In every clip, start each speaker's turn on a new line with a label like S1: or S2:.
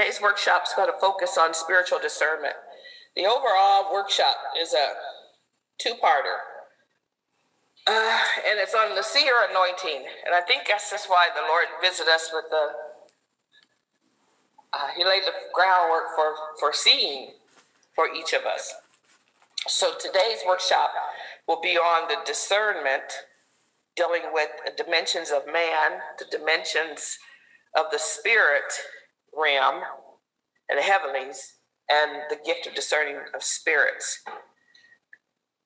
S1: today's workshop is going to focus on spiritual discernment. The overall workshop is a two-parter. Uh, and it's on the seer anointing. And I think that's just why the Lord visited us with the, uh, He laid the groundwork for, for seeing for each of us. So today's workshop will be on the discernment, dealing with the dimensions of man, the dimensions of the spirit realm and the heavenlies, and the gift of discerning of spirits.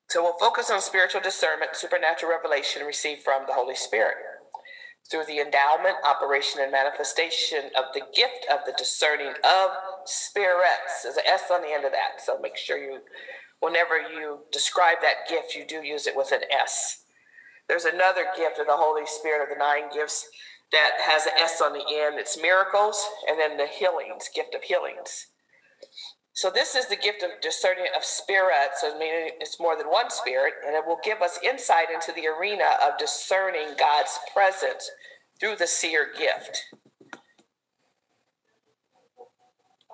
S1: So we'll focus on spiritual discernment, supernatural revelation received from the Holy Spirit through the endowment, operation, and manifestation of the gift of the discerning of spirits. There's an S on the end of that. So make sure you, whenever you describe that gift, you do use it with an S. There's another gift of the Holy Spirit of the nine gifts that has an S on the end. It's miracles and then the healings, gift of healings. So this is the gift of discerning of spirits, so meaning it's more than one spirit, and it will give us insight into the arena of discerning God's presence through the seer gift.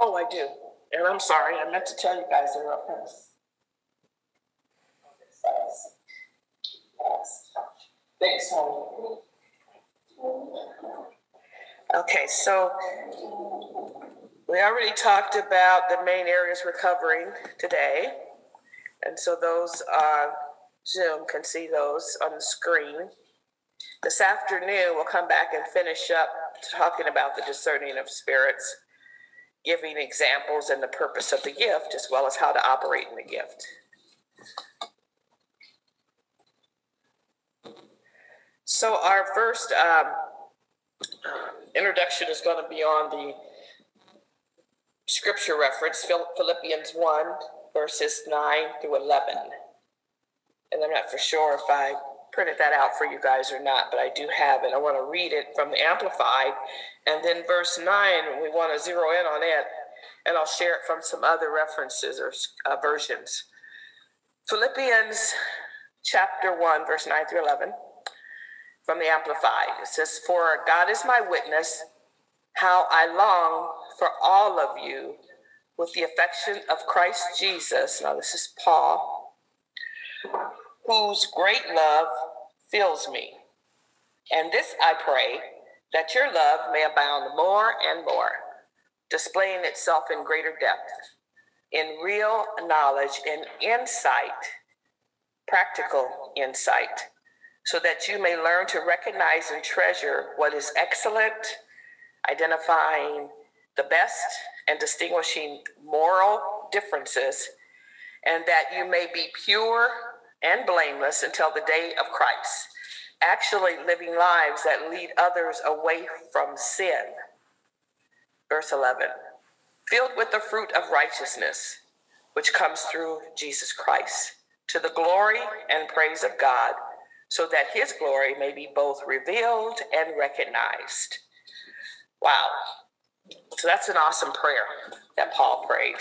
S1: Oh, I do. And I'm sorry, I meant to tell you guys they're up first. Thanks, honey. Okay, so we already talked about the main areas we're covering today. And so those on Zoom can see those on the screen. This afternoon, we'll come back and finish up talking about the discerning of spirits, giving examples and the purpose of the gift, as well as how to operate in the gift. So, our first um, introduction is going to be on the scripture reference, Philippians 1, verses 9 through 11. And I'm not for sure if I printed that out for you guys or not, but I do have it. I want to read it from the Amplified. And then verse 9, we want to zero in on it, and I'll share it from some other references or uh, versions. Philippians chapter 1, verse 9 through 11 from the Amplified. It says, For God is my witness, how I long for all of you with the affection of Christ Jesus. Now, this is Paul, whose great love fills me. And this I pray, that your love may abound more and more, displaying itself in greater depth, in real knowledge and insight, practical insight, so that you may learn to recognize and treasure what is excellent, identifying the best and distinguishing moral differences, and that you may be pure and blameless until the day of Christ, actually living lives that lead others away from sin. Verse 11 filled with the fruit of righteousness, which comes through Jesus Christ, to the glory and praise of God, so that his glory may be both revealed and recognized. Wow, so that's an awesome prayer that Paul prayed.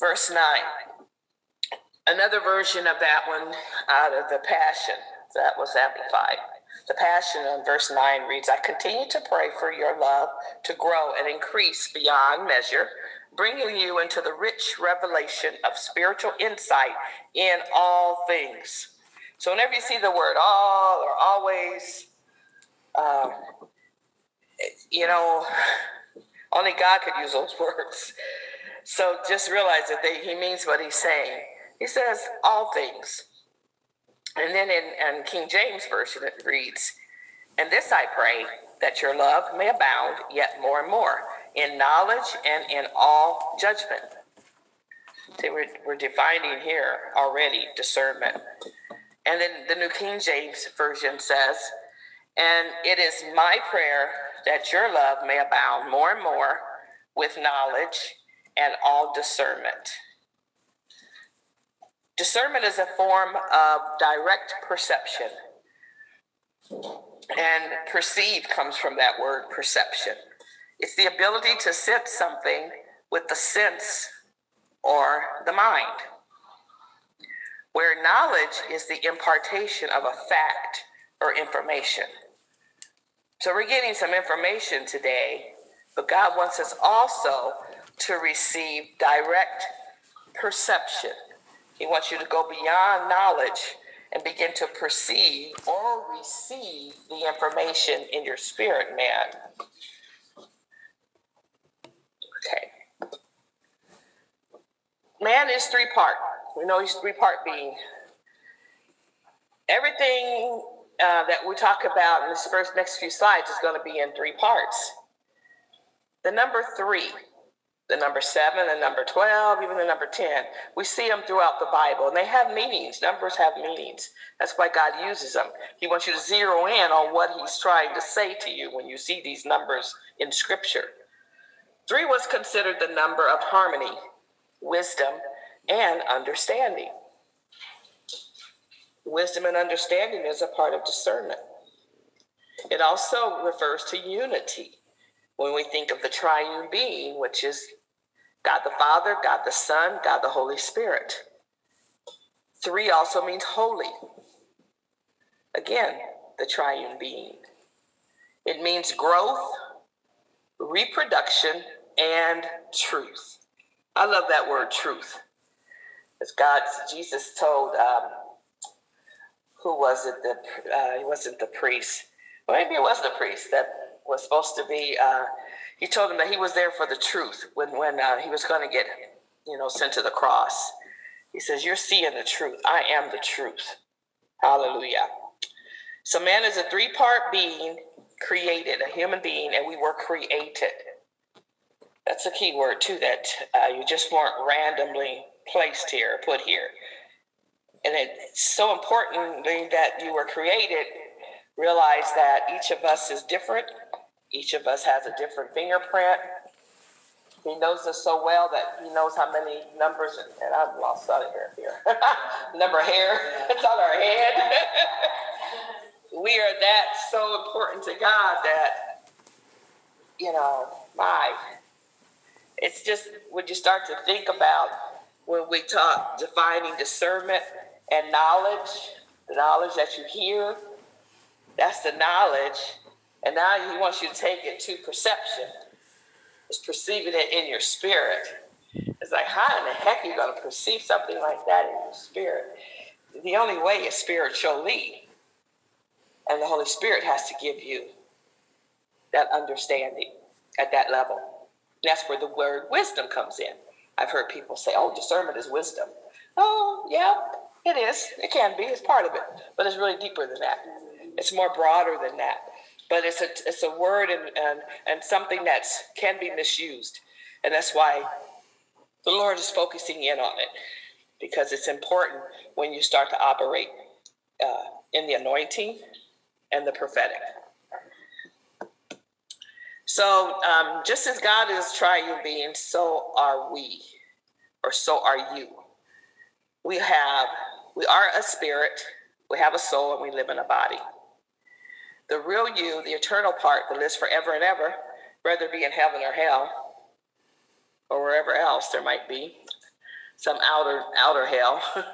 S1: Verse 9. Another version of that one out of the Passion that was amplified. The Passion on verse 9 reads I continue to pray for your love to grow and increase beyond measure, bringing you into the rich revelation of spiritual insight in all things. So, whenever you see the word all or always, uh, you know, only God could use those words. So just realize that they, he means what he's saying. He says all things. And then in, in King James Version, it reads, And this I pray, that your love may abound yet more and more in knowledge and in all judgment. See, we're, we're defining here already discernment. And then the New King James Version says, And it is my prayer that your love may abound more and more with knowledge and all discernment. Discernment is a form of direct perception. And perceive comes from that word perception. It's the ability to sense something with the sense or the mind. Where knowledge is the impartation of a fact or information. So we're getting some information today But God wants us also to receive direct perception. He wants you to go beyond knowledge and begin to perceive or receive the information in your spirit, man. Okay. Man is three part. We know he's three part being. Everything uh, that we talk about in this first next few slides is going to be in three parts. The number three, the number seven, the number 12, even the number 10, we see them throughout the Bible and they have meanings. Numbers have meanings. That's why God uses them. He wants you to zero in on what He's trying to say to you when you see these numbers in Scripture. Three was considered the number of harmony, wisdom, and understanding. Wisdom and understanding is a part of discernment. It also refers to unity when we think of the triune being, which is God the Father, God the Son, God the Holy Spirit. Three also means holy. Again, the triune being. It means growth, reproduction, and truth. I love that word, truth. God, Jesus told um, who was it? The uh, he wasn't the priest. Maybe it was the priest that was supposed to be. Uh, he told him that he was there for the truth when when uh, he was going to get, you know, sent to the cross. He says, "You're seeing the truth. I am the truth." Hallelujah. So man is a three-part being created, a human being, and we were created. That's a key word too. That uh, you just weren't randomly placed here, put here. And it's so important that you were created realize that each of us is different. Each of us has a different fingerprint. He knows us so well that he knows how many numbers and i've lost sight of hair here. Number hair it's on our head. We are that so important to god that you know my it's just when you start to think about when we talk defining discernment and knowledge, the knowledge that you hear, that's the knowledge. And now he wants you to take it to perception. It's perceiving it in your spirit. It's like, how in the heck are you going to perceive something like that in your spirit? The only way is spiritually. And the Holy Spirit has to give you that understanding at that level. And that's where the word wisdom comes in. I've heard people say, oh, discernment is wisdom. Oh, yeah, it is. It can be. It's part of it, but it's really deeper than that. It's more broader than that. But it's a it's a word and and, and something that can be misused, and that's why the Lord is focusing in on it because it's important when you start to operate uh, in the anointing and the prophetic. So, um, just as God is triune being, so are we, or so are you. We have we are a spirit, we have a soul, and we live in a body. The real you, the eternal part that lives forever and ever, whether it be in heaven or hell, or wherever else there might be, some outer outer hell.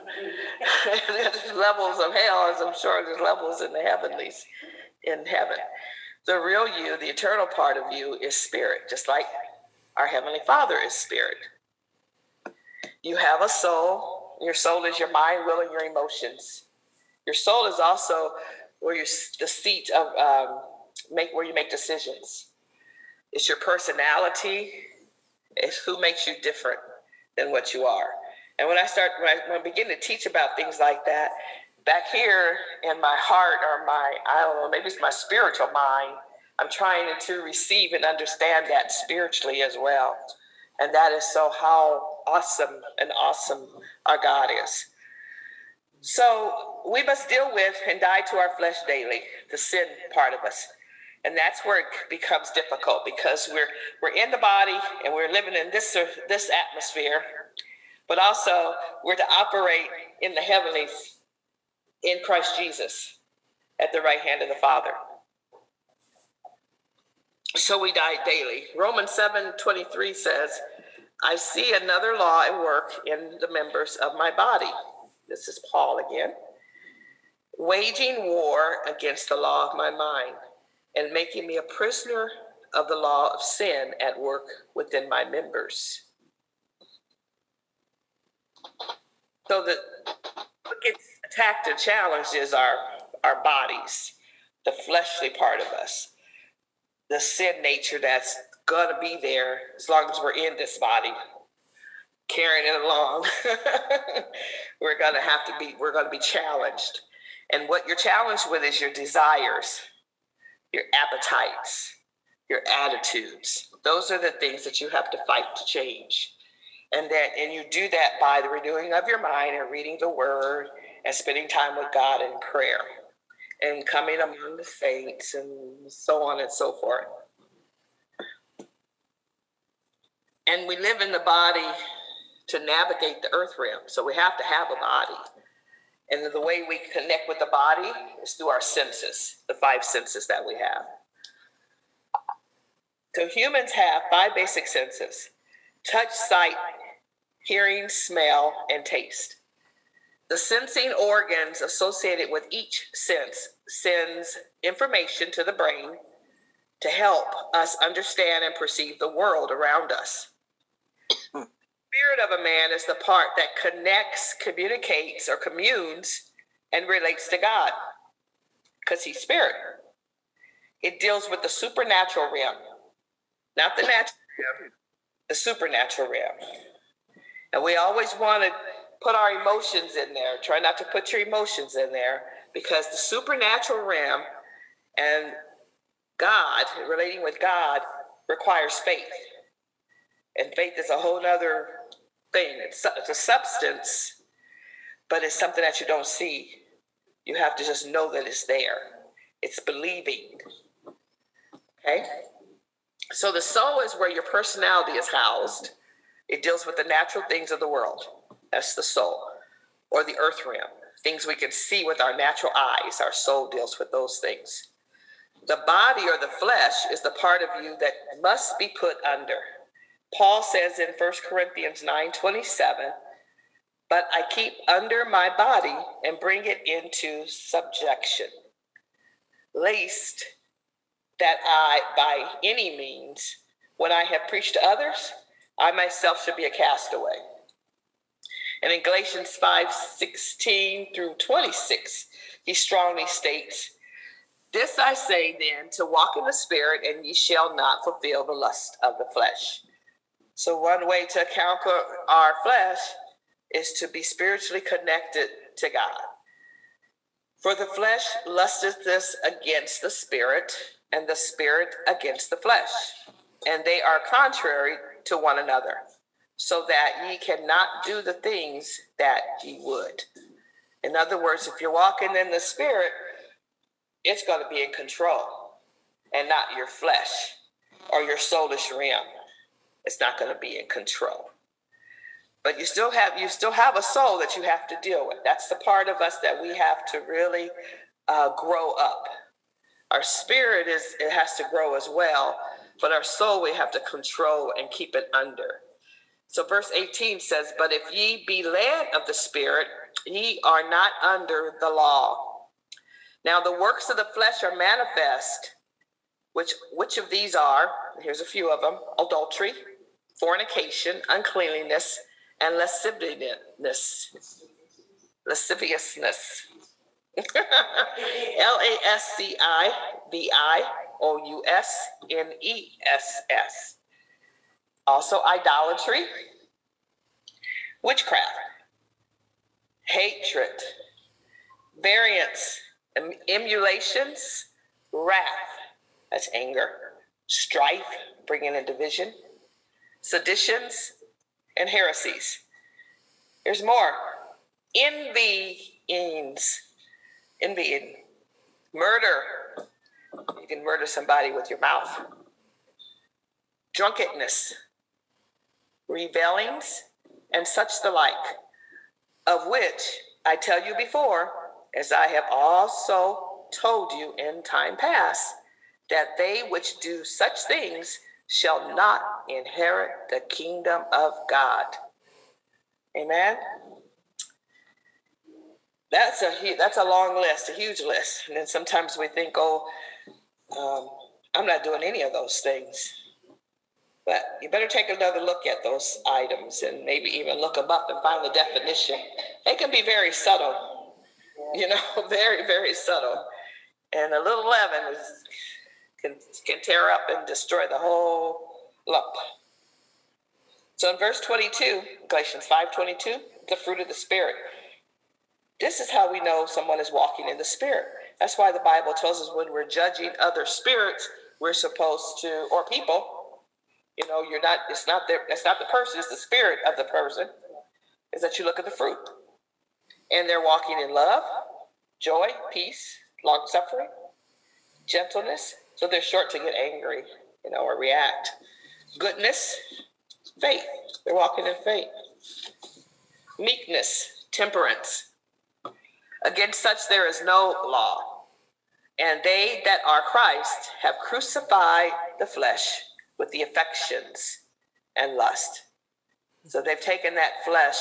S1: there's levels of hell, as I'm sure there's levels in the heavenlies, in heaven. The real you, the eternal part of you, is spirit, just like our Heavenly Father is spirit. You have a soul, your soul is your mind, will, and your emotions. Your soul is also where you the seat of um, make where you make decisions. It's your personality. It's who makes you different than what you are. And when I start, when I, when I begin to teach about things like that, back here in my heart or my, I don't know, maybe it's my spiritual mind, I'm trying to receive and understand that spiritually as well. And that is so how awesome and awesome our God is. So we must deal with and die to our flesh daily, the sin part of us. And that's where it becomes difficult because we're we're in the body and we're living in this this atmosphere, but also we're to operate in the heavenlies in Christ Jesus at the right hand of the Father. So we die daily. Romans 7 23 says, I see another law at work in the members of my body. This is Paul again. Waging war against the law of my mind and making me a prisoner of the law of sin at work within my members. So what gets attacked and challenged is our our bodies, the fleshly part of us, the sin nature that's gonna be there as long as we're in this body, carrying it along. we're gonna have to be we're gonna be challenged. And what you're challenged with is your desires, your appetites, your attitudes. Those are the things that you have to fight to change. And that and you do that by the renewing of your mind and reading the word and spending time with God in prayer and coming among the saints and so on and so forth. And we live in the body to navigate the earth realm. So we have to have a body. And the way we connect with the body is through our senses, the five senses that we have. So humans have five basic senses touch, sight, hearing, smell, and taste. The sensing organs associated with each sense sends information to the brain to help us understand and perceive the world around us. Spirit of a man is the part that connects, communicates, or communes and relates to God because he's spirit. It deals with the supernatural realm, not the natural realm, the supernatural realm. And we always want to put our emotions in there. Try not to put your emotions in there because the supernatural realm and God, relating with God, requires faith. And faith is a whole other thing. It's, it's a substance, but it's something that you don't see. You have to just know that it's there. It's believing. Okay? So the soul is where your personality is housed. It deals with the natural things of the world. That's the soul. Or the earth realm. Things we can see with our natural eyes. Our soul deals with those things. The body or the flesh is the part of you that must be put under. Paul says in 1 Corinthians 9 27, but I keep under my body and bring it into subjection, lest that I, by any means, when I have preached to others, I myself should be a castaway. And in Galatians 5 16 through 26, he strongly states, This I say then, to walk in the Spirit, and ye shall not fulfill the lust of the flesh. So, one way to conquer our flesh is to be spiritually connected to God. For the flesh lusteth this against the spirit, and the spirit against the flesh, and they are contrary to one another, so that ye cannot do the things that ye would. In other words, if you're walking in the spirit, it's going to be in control and not your flesh or your soulish realm. It's not going to be in control. But you still have you still have a soul that you have to deal with. That's the part of us that we have to really uh, grow up. Our spirit is it has to grow as well, but our soul we have to control and keep it under. So verse 18 says, But if ye be led of the Spirit, ye are not under the law. Now the works of the flesh are manifest, which which of these are, here's a few of them, adultery, fornication, uncleanliness, and lasciviousness. Lasciviousness. L A S C I V I O U S N E S S. Also, idolatry, witchcraft, hatred, variance, emulations, wrath, that's anger, strife, bringing a division, seditions, and heresies. There's more. Envyings, envying, murder. You can murder somebody with your mouth. Drunkenness, revelings, and such the like, of which I tell you before, as I have also told you in time past, that they which do such things shall not inherit the kingdom of God. Amen. That's a that's a long list, a huge list. And then sometimes we think, oh, um, I'm not doing any of those things. But you better take another look at those items and maybe even look them up and find the definition. They can be very subtle, you know, very, very subtle. And a little leaven is, can, can tear up and destroy the whole lump. So in verse 22, Galatians 5:22, the fruit of the spirit. This is how we know someone is walking in the spirit. That's why the Bible tells us when we're judging other spirits, we're supposed to, or people, you know, you're not, it's not the, it's not the person, it's the spirit of the person, is that you look at the fruit. And they're walking in love, joy, peace, long suffering, gentleness. So they're short to get angry, you know, or react. Goodness, faith. They're walking in faith. Meekness, temperance. Against such there is no law. And they that are Christ have crucified the flesh with the affections and lust. So they've taken that flesh.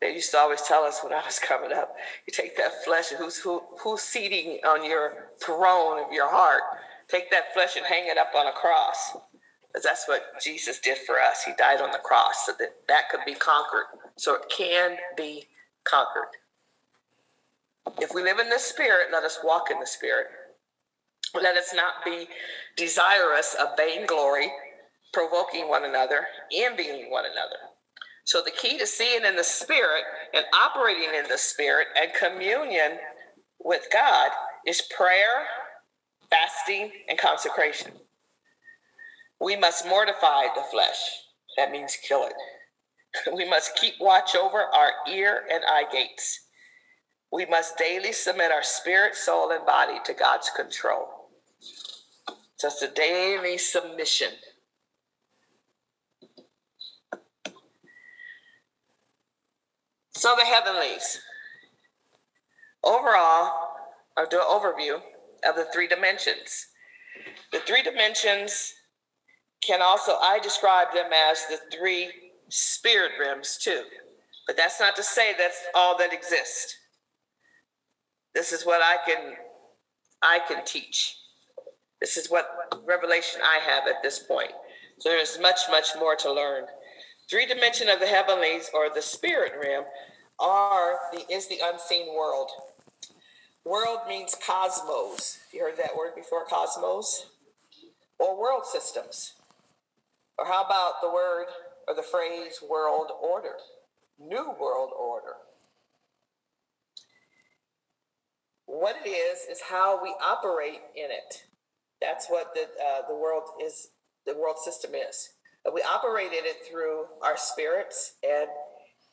S1: They used to always tell us when I was coming up, you take that flesh, who's who, who's seating on your throne of your heart? Take that flesh and hang it up on a cross. Because that's what Jesus did for us. He died on the cross so that that could be conquered. So it can be conquered. If we live in the Spirit, let us walk in the Spirit. Let us not be desirous of vainglory, provoking one another, envying one another. So the key to seeing in the Spirit and operating in the Spirit and communion with God is prayer, fasting, and consecration. We must mortify the flesh. That means kill it. We must keep watch over our ear and eye gates we must daily submit our spirit, soul, and body to God's control. Just a daily submission. So, the heavenlies. Overall, I'll do an overview of the three dimensions. The three dimensions can also, I describe them as the three spirit realms too. But that's not to say that's all that exists. This is what I can I can teach. This is what revelation I have at this point. So there's much, much more to learn. Three dimension of the heavenlies or the spirit realm are the is the unseen world. World means cosmos. You heard that word before, cosmos? Or world systems. Or how about the word or the phrase world order? New world order. What it is is how we operate in it. That's what the uh, the world is. The world system is. We operate in it through our spirits and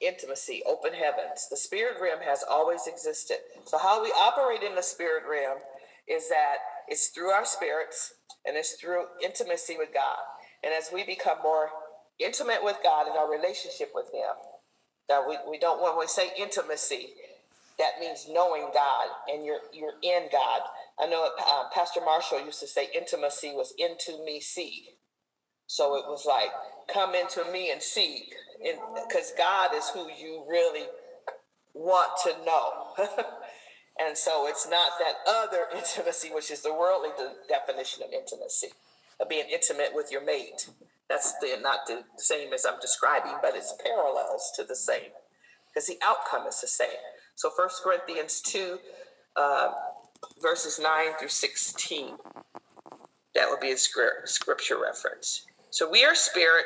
S1: intimacy, open heavens. The spirit realm has always existed. So how we operate in the spirit realm is that it's through our spirits and it's through intimacy with God. And as we become more intimate with God in our relationship with Him, that we, we don't when we say intimacy, that means knowing God and you're you're in God. I know uh, Pastor Marshall used to say intimacy was into me see. So it was like come into me and see, because God is who you really want to know. and so it's not that other intimacy, which is the worldly de- definition of intimacy, of being intimate with your mate. That's the, not the same as I'm describing, but it's parallels to the same, because the outcome is the same. So 1 Corinthians 2, uh, verses 9 through 16. That would be a scripture reference. So we are spirit,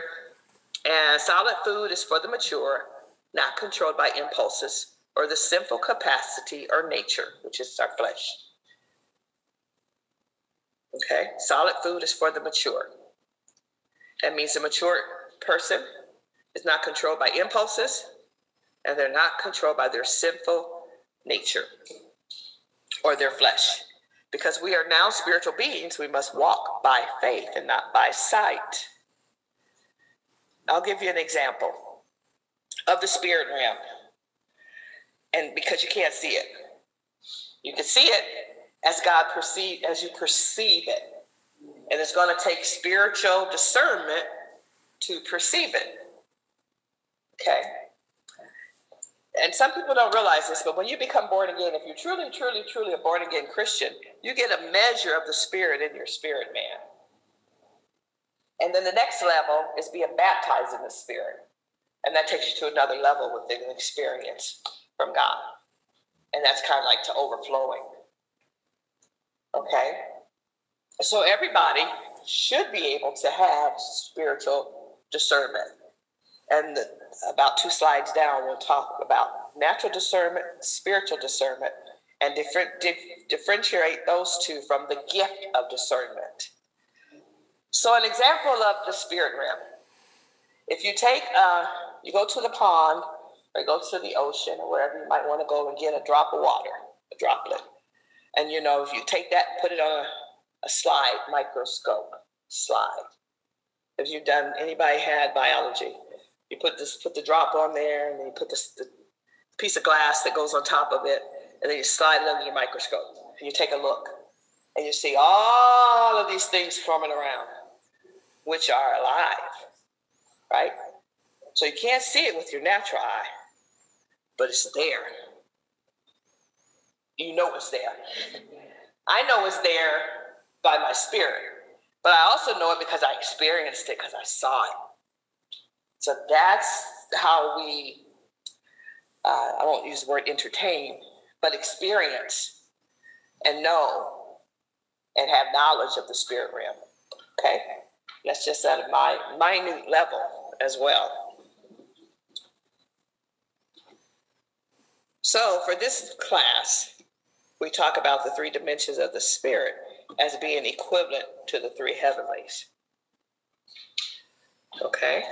S1: and solid food is for the mature, not controlled by impulses or the sinful capacity or nature, which is our flesh. Okay, solid food is for the mature. That means a mature person is not controlled by impulses and they're not controlled by their sinful nature or their flesh. Because we are now spiritual beings, we must walk by faith and not by sight. I'll give you an example of the spirit realm. And because you can't see it, you can see it as God perceive as you perceive it. And it's going to take spiritual discernment to perceive it. Okay? And some people don't realize this, but when you become born again, if you're truly, truly, truly a born again Christian, you get a measure of the Spirit in your spirit man. And then the next level is being baptized in the Spirit. And that takes you to another level with an experience from God. And that's kind of like to overflowing. Okay? So everybody should be able to have spiritual discernment. And the, about two slides down, we'll talk about natural discernment, spiritual discernment, and different, dif- differentiate those two from the gift of discernment. So, an example of the spirit realm. If you take, uh, you go to the pond or go to the ocean or wherever you might want to go and get a drop of water, a droplet. And you know, if you take that and put it on a, a slide, microscope slide. If you've done, anybody had biology, you put this, put the drop on there, and then you put this the piece of glass that goes on top of it, and then you slide it under the microscope, and you take a look, and you see all of these things forming around, which are alive, right? So you can't see it with your natural eye, but it's there. You know it's there. I know it's there by my spirit, but I also know it because I experienced it because I saw it. So that's how we, uh, I won't use the word entertain, but experience and know and have knowledge of the spirit realm. Okay? That's just at a my, minute level as well. So for this class, we talk about the three dimensions of the spirit as being equivalent to the three heavenlies. Okay?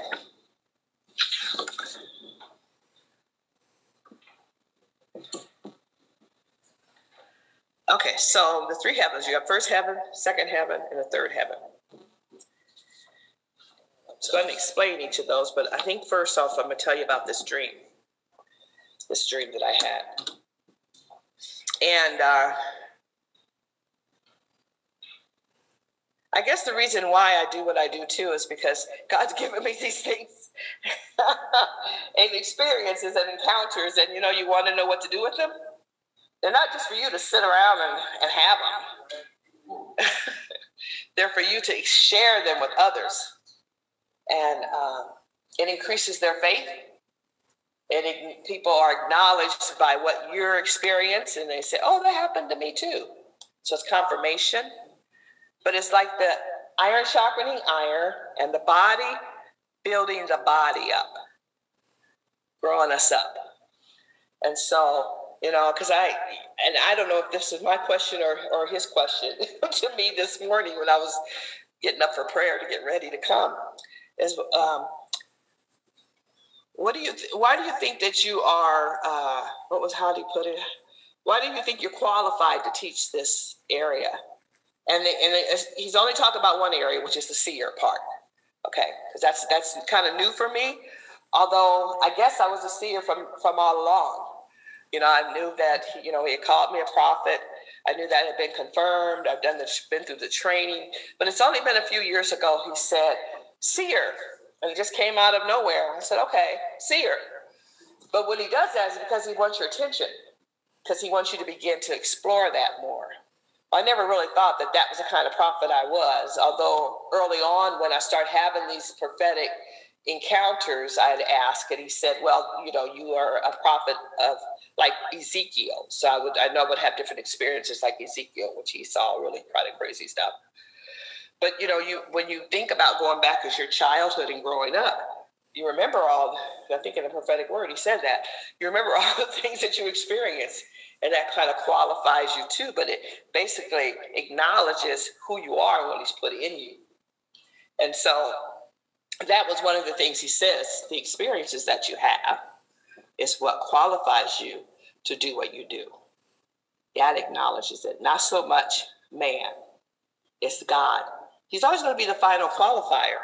S1: Okay, so the three heavens you have first heaven, second heaven, and the third heaven. So let me explain each of those, but I think first off, I'm going to tell you about this dream. This dream that I had. And uh, I guess the reason why I do what I do too is because God's given me these things and experiences and encounters, and you know, you want to know what to do with them. They're not just for you to sit around and, and have them. They're for you to share them with others. And um, it increases their faith. And it, people are acknowledged by what you're. And they say, oh, that happened to me too. So it's confirmation. But it's like the iron sharpening iron and the body building the body up, growing us up. And so you know, because I, and I don't know if this is my question or, or his question to me this morning when I was getting up for prayer to get ready to come is, um, what do you, th- why do you think that you are, uh, what was, how do you put it? Why do you think you're qualified to teach this area? And, the, and the, he's only talked about one area, which is the seer part. Okay, because that's that's kind of new for me. Although I guess I was a seer from from all along. You know, I knew that you know he had called me a prophet. I knew that had been confirmed. I've done the been through the training, but it's only been a few years ago. He said, "Seer," and it just came out of nowhere. I said, "Okay, seer." But when he does that, is because he wants your attention, because he wants you to begin to explore that more. I never really thought that that was the kind of prophet I was. Although early on, when I started having these prophetic encounters, I'd ask, and he said, "Well, you know, you are a prophet of like Ezekiel. So I would I know I would have different experiences like Ezekiel, which he saw really kind of crazy stuff. But you know, you when you think about going back as your childhood and growing up, you remember all I think in the prophetic word he said that. You remember all the things that you experienced. And that kind of qualifies you too, but it basically acknowledges who you are and what he's put in you. And so that was one of the things he says the experiences that you have is what qualifies you to do what you do. God acknowledges it. Not so much man, it's God. He's always going to be the final qualifier.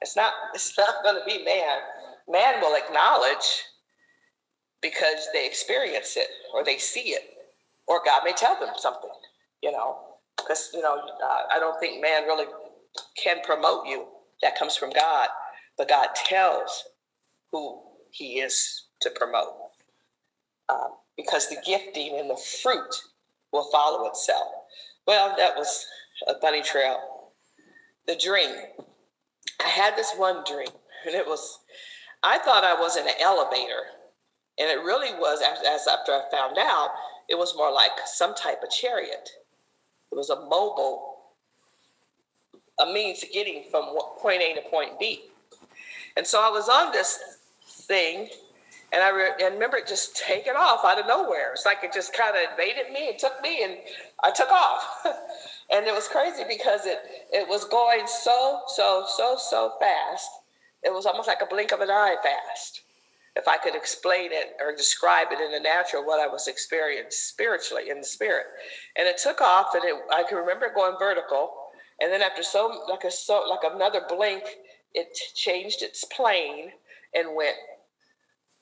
S1: It's not, it's not going to be man. Man will acknowledge because they experience it or they see it, or God may tell them something, you know. Because, you know, uh, I don't think man really can promote you. That comes from God. But God tells who he is to promote. Um, because the gifting and the fruit will follow itself. Well, that was a bunny trail. The dream. I had this one dream, and it was, I thought I was in an elevator. And it really was, as after I found out, it was more like some type of chariot. It was a mobile, a means of getting from point A to point B. And so I was on this thing, and I, re- and remember it just taking off out of nowhere. It's like it just kind of invaded me and took me, and I took off. and it was crazy because it it was going so so so so fast. It was almost like a blink of an eye fast. If I could explain it or describe it in the natural, what I was experiencing spiritually in the spirit, and it took off, and it, I can remember going vertical, and then after so like a so like another blink, it changed its plane and went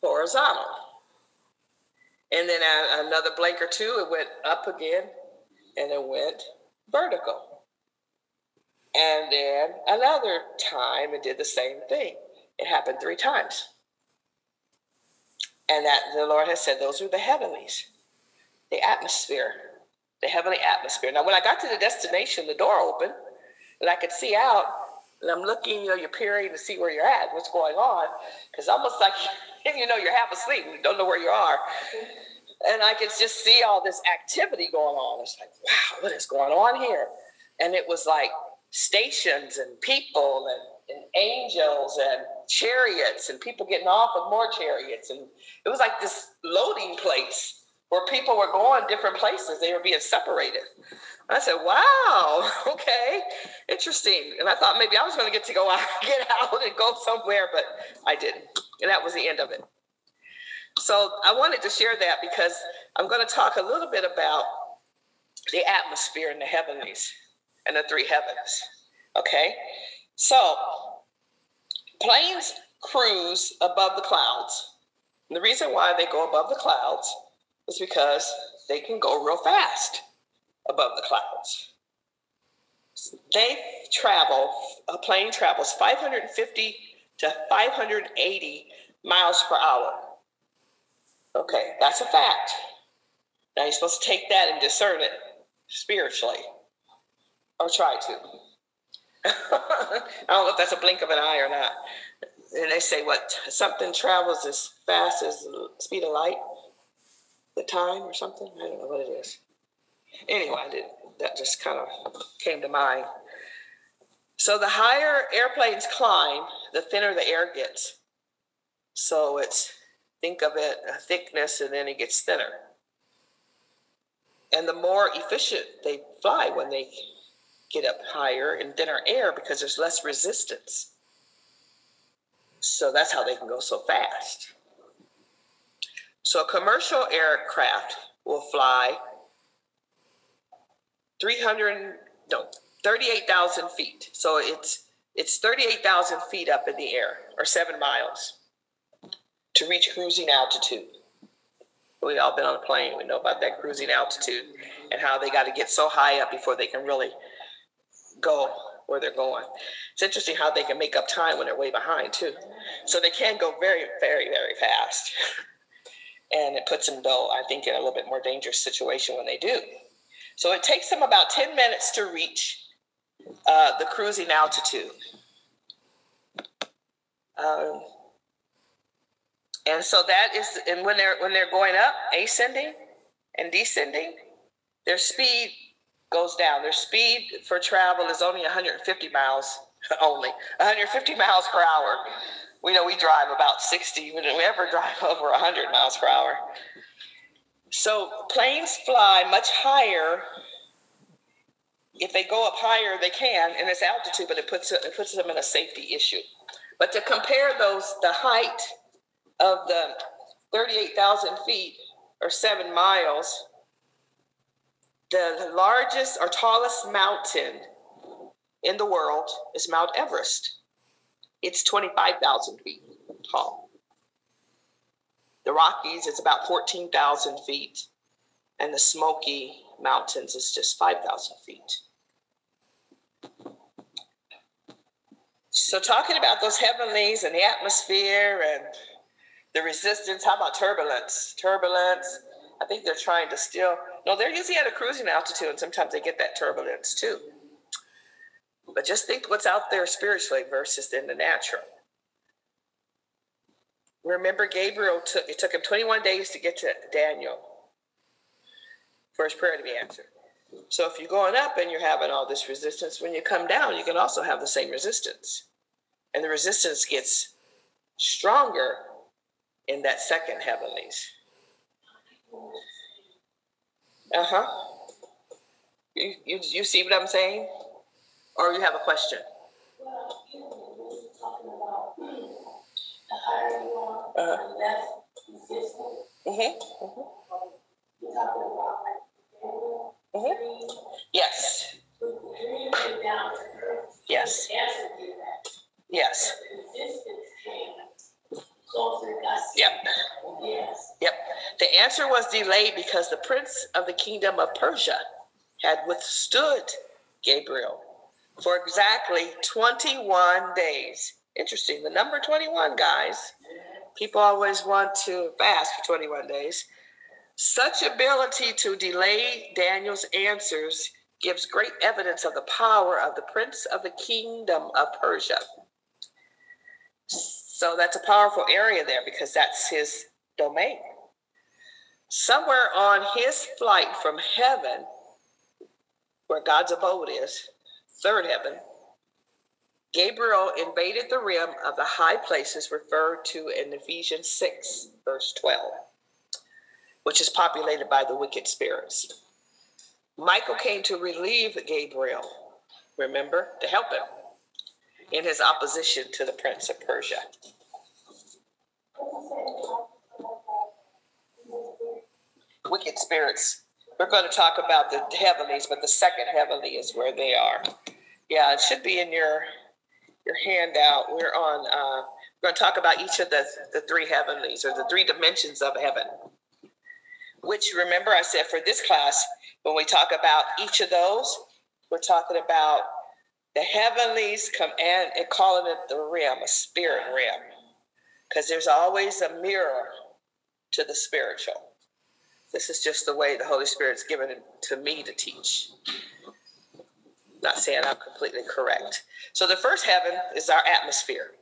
S1: horizontal. And then another blink or two, it went up again and it went vertical. And then another time, it did the same thing. It happened three times. And that the Lord has said, those are the heavenlies, the atmosphere, the heavenly atmosphere. Now, when I got to the destination, the door opened and I could see out. And I'm looking, you know, you're peering to see where you're at, what's going on. Because almost like, you know, you're half asleep, you don't know where you are and I could just see all this activity going on. It's like, wow, what is going on here? And it was like stations and people and, and angels and chariots and people getting off of more chariots. And it was like this loading place where people were going different places. They were being separated. I said, wow, okay, interesting. And I thought maybe I was going to get to go out, get out and go somewhere, but I didn't. And that was the end of it. So I wanted to share that because I'm going to talk a little bit about the atmosphere in the heavenlies and the three heavens. Okay? So planes cruise above the clouds. And the reason why they go above the clouds is because they can go real fast above the clouds. They travel, a plane travels 550 to 580 miles per hour. Okay, that's a fact. Now you're supposed to take that and discern it spiritually, or try to. I don't know if that's a blink of an eye or not. And they say what something travels as fast as the speed of light, the time or something. I don't know what it is. Anyway, I did, that just kind of came to mind. So the higher airplanes climb, the thinner the air gets. So it's think of it a thickness and then it gets thinner. And the more efficient they fly when they get up higher in thinner air because there's less resistance. So that's how they can go so fast. So a commercial aircraft will fly 300, no, 38,000 feet. So it's it's 38,000 feet up in the air, or seven miles to reach cruising altitude. We've all been on a plane. We know about that cruising altitude and how they got to get so high up before they can really go where they're going. It's interesting how they can make up time when they're way behind too. So they can go very, very, very fast. and it puts them, though, I think, in a little bit more dangerous situation when they do. So it takes them about 10 minutes to reach uh, the cruising altitude. Um, and so that is, and when they're when they're going up, ascending and descending, their speed goes down. Their speed for travel is only 150 miles, only 150 miles per hour. We know we drive about 60. We don't ever drive over 100 miles per hour. So planes fly much higher. If they go up higher, they can in this altitude, but it puts it puts them in a safety issue. But to compare those, the height of the 38,000 feet or seven miles, the largest or tallest mountain in the world is Mount Everest. It's 25,000 feet tall. The Rockies is about 14,000 feet, and the Smoky Mountains is just 5,000 feet. So, talking about those heavenlies and the atmosphere and the resistance. How about turbulence? Turbulence. I think they're trying to still. No, they're usually at a cruising altitude, and sometimes they get that turbulence too. But just think what's out there spiritually versus in the natural. Remember, Gabriel took it took him 21 days to get to Daniel for his prayer to be answered. So if you're going up and you're having all this resistance, when you come down, you can also have the same resistance. And the resistance gets stronger in that second heavenlies. Uh huh. You, you, you see what I'm saying? Or you have a question? Uh-huh. Mm-hmm. Mm-hmm. Mm-hmm. Yes. Yes. Yes. Yep. Yep. The answer was delayed because the prince of the kingdom of Persia had withstood Gabriel for exactly 21 days. Interesting. The number 21, guys. People always want to fast for 21 days. Such ability to delay Daniel's answers gives great evidence of the power of the prince of the kingdom of Persia. So that's a powerful area there because that's his domain. Somewhere on his flight from heaven, where God's abode is, third heaven, Gabriel invaded the rim of the high places referred to in Ephesians 6, verse 12, which is populated by the wicked spirits. Michael came to relieve Gabriel, remember, to help him in his opposition to the prince of Persia. Wicked spirits. We're going to talk about the heavenlies, but the second heavenly is where they are. Yeah, it should be in your your handout. We're on. Uh, we're going to talk about each of the the three heavenlies or the three dimensions of heaven. Which remember, I said for this class, when we talk about each of those, we're talking about the heavenlies come and, calling it the realm, a spirit realm, because there's always a mirror to the spiritual. This is just the way the Holy Spirit's given it to me to teach. Not saying I'm completely correct. So the first heaven is our atmosphere.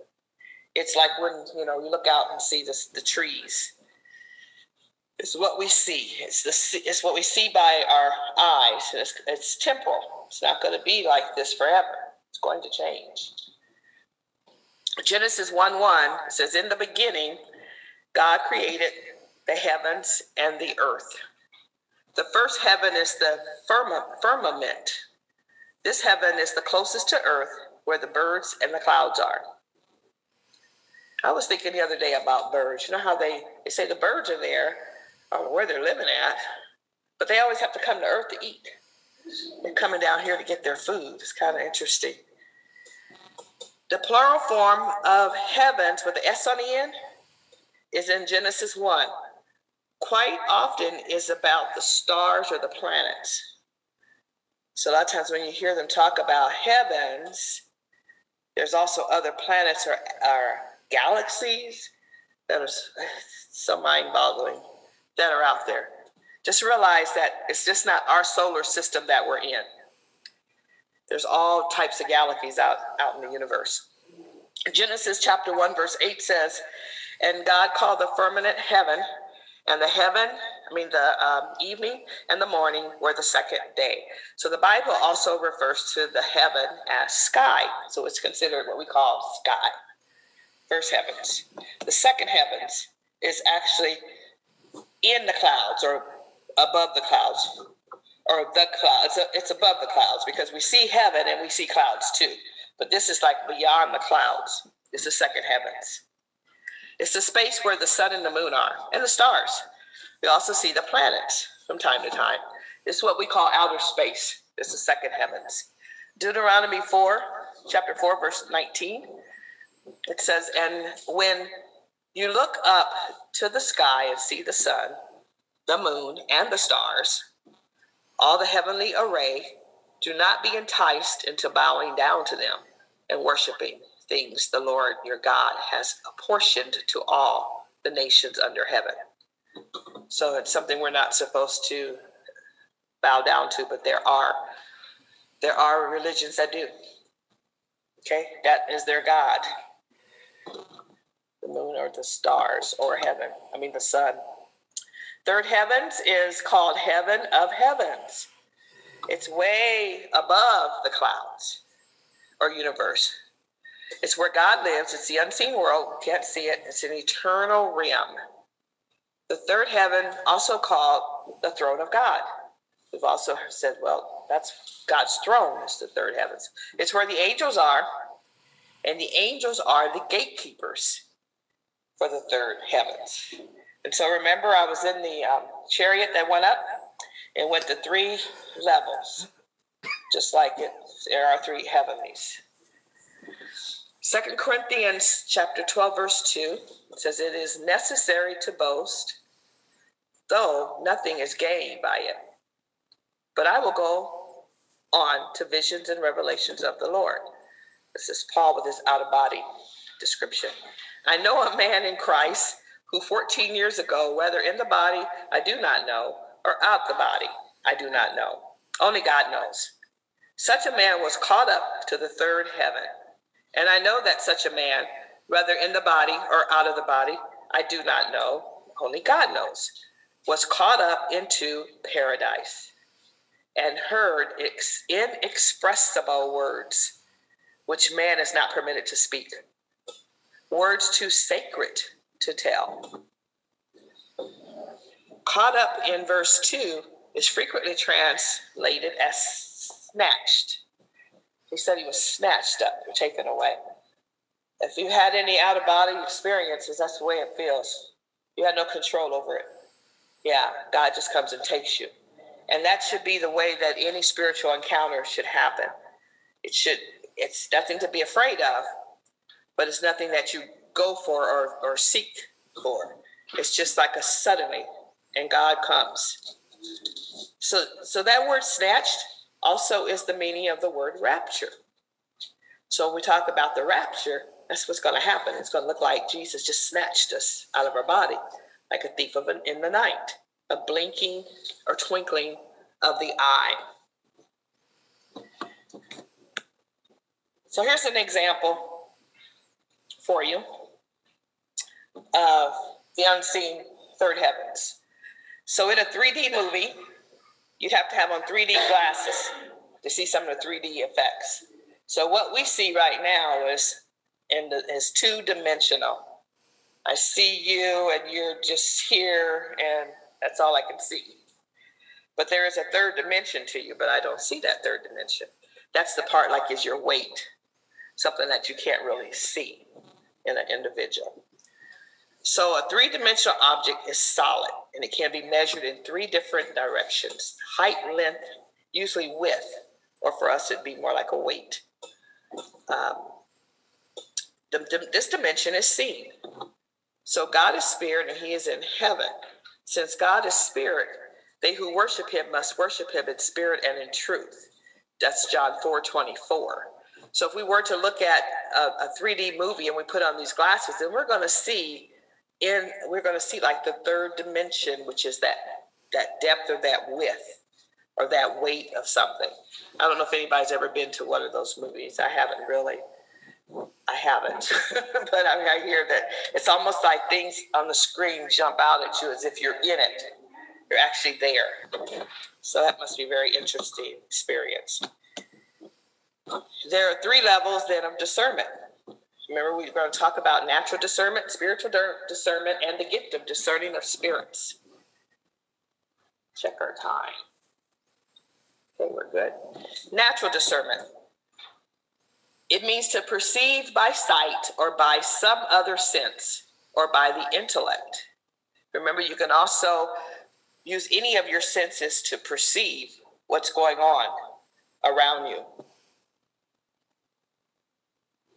S1: It's like when you know you look out and see the, the trees. It's what we see. It's the it's what we see by our eyes. It's, it's temporal. It's not going to be like this forever. It's going to change. Genesis 1 1 says, In the beginning, God created the heavens and the earth. The first heaven is the firmament. This heaven is the closest to earth where the birds and the clouds are. I was thinking the other day about birds. You know how they, they say the birds are there, or where they're living at, but they always have to come to earth to eat. They're coming down here to get their food. It's kind of interesting. The plural form of heavens with the S on the end is in Genesis 1. Quite often is about the stars or the planets. So a lot of times when you hear them talk about heavens, there's also other planets or, or galaxies that are so mind-boggling that are out there. Just realize that it's just not our solar system that we're in. There's all types of galaxies out, out in the universe. Genesis chapter 1, verse 8 says, And God called the firmament heaven, and the heaven, I mean, the um, evening and the morning were the second day. So the Bible also refers to the heaven as sky. So it's considered what we call sky. First heavens. The second heavens is actually in the clouds or above the clouds or the clouds. It's above the clouds because we see heaven and we see clouds too. But this is like beyond the clouds. It's the second heavens. It's the space where the sun and the moon are and the stars. We also see the planets from time to time. It's what we call outer space. It's the second heavens. Deuteronomy 4, chapter 4, verse 19. It says, And when you look up to the sky and see the sun, the moon, and the stars, all the heavenly array, do not be enticed into bowing down to them and worshiping things the Lord your God has apportioned to all the nations under heaven. So it's something we're not supposed to bow down to, but there are there are religions that do. Okay, that is their God. The moon or the stars or heaven. I mean, the sun. Third heavens is called heaven of heavens. It's way above the clouds or universe. It's where God lives. It's the unseen world. can't see it. It's an eternal realm. The third heaven, also called the throne of God. We've also said, well, that's God's throne, is the third heavens. It's where the angels are, and the angels are the gatekeepers for the third heavens. And so remember, I was in the um, chariot that went up and went to three levels, just like it. There are three heavenlies. Second Corinthians chapter 12, verse 2 says, It is necessary to boast, though nothing is gained by it. But I will go on to visions and revelations of the Lord. This is Paul with his out of body description. I know a man in Christ who 14 years ago, whether in the body, I do not know, or out the body, I do not know. Only God knows. Such a man was caught up to the third heaven. And I know that such a man, whether in the body or out of the body, I do not know, only God knows, was caught up into paradise and heard inexpressible words which man is not permitted to speak, words too sacred to tell. Caught up in verse 2 is frequently translated as snatched. He said he was snatched up or taken away. If you had any out of body experiences, that's the way it feels. You had no control over it. Yeah, God just comes and takes you. And that should be the way that any spiritual encounter should happen. It should, it's nothing to be afraid of, but it's nothing that you go for or, or seek for. It's just like a suddenly, and God comes. So, so that word snatched also is the meaning of the word rapture. So when we talk about the rapture, that's what's going to happen. It's going to look like Jesus just snatched us out of our body, like a thief of an, in the night, a blinking or twinkling of the eye. So here's an example for you of the unseen third heavens. So in a 3D movie, you'd have to have on 3D glasses to see some of the 3D effects. So what we see right now is in the, is two dimensional. I see you and you're just here and that's all I can see. But there is a third dimension to you, but I don't see that third dimension. That's the part like is your weight, something that you can't really see in an individual. So a three-dimensional object is solid and it can be measured in three different directions. Height, length, usually width, or for us it'd be more like a weight. Um, the, the, this dimension is seen. So God is spirit and he is in heaven. Since God is spirit, they who worship him must worship him in spirit and in truth. That's John 4 24. So if we were to look at a, a 3D movie and we put on these glasses, then we're going to see in we're going to see like the third dimension, which is that that depth or that width or that weight of something. I don't know if anybody's ever been to one of those movies. I haven't really. I haven't, but I mean, I hear that it's almost like things on the screen jump out at you as if you're in it. You're actually there. So that must be a very interesting experience. There are three levels then of discernment. Remember, we are going to talk about natural discernment, spiritual discernment, and the gift of discerning of spirits. Check our time. Okay, we're good. Natural discernment. It means to perceive by sight or by some other sense or by the intellect. Remember, you can also use any of your senses to perceive what's going on around you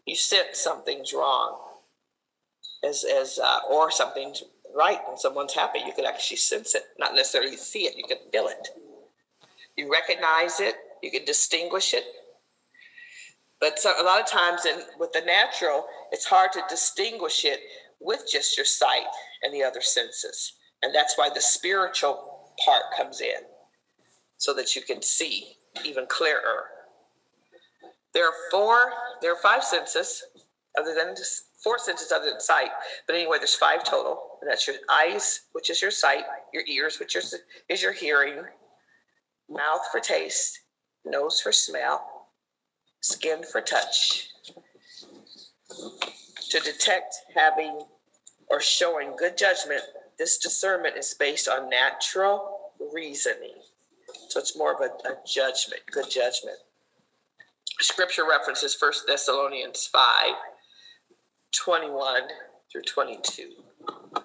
S1: you sense something's wrong. As as uh, or something's right and someone's happy you could actually sense it not necessarily see it you can feel it. You recognize it you can distinguish it. But so, a lot of times in with the natural it's hard to distinguish it with just your sight and the other senses. And that's why the spiritual part comes in so that you can see even clearer There are four, there are five senses, other than just four senses other than sight. But anyway, there's five total. And that's your eyes, which is your sight, your ears, which is, is your hearing, mouth for taste, nose for smell, skin for touch. To detect having or showing good judgment, this discernment is based on natural reasoning. So it's more of a, a judgment, good judgment. Scripture references 1 Thessalonians 5 21 through 22. Let's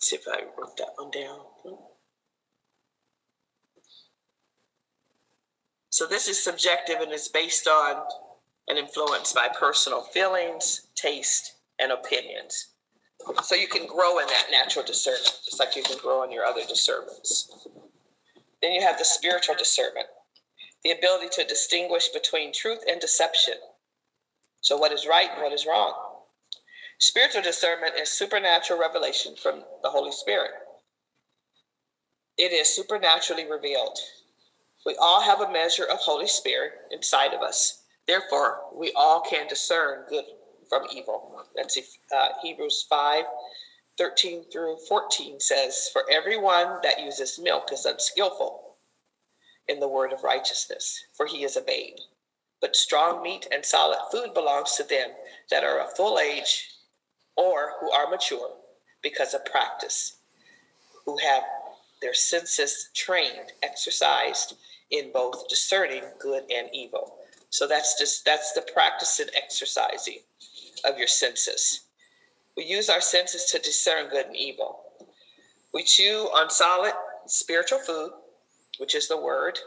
S1: see if I wrote that one down. So this is subjective and is based on and influenced by personal feelings, taste, and opinions. So you can grow in that natural discernment, just like you can grow in your other discernments. Then you have the spiritual discernment, the ability to distinguish between truth and deception. So, what is right and what is wrong? Spiritual discernment is supernatural revelation from the Holy Spirit. It is supernaturally revealed. We all have a measure of Holy Spirit inside of us. Therefore, we all can discern good from evil. That's uh, Hebrews 5 13 through 14 says, For everyone that uses milk is unskillful in the word of righteousness, for he is a babe. But strong meat and solid food belongs to them that are of full age or who are mature because of practice, who have their senses trained, exercised in both discerning good and evil. So that's just that's the practice and exercising of your senses. We use our senses to discern good and evil. We chew on solid spiritual food, which is the word,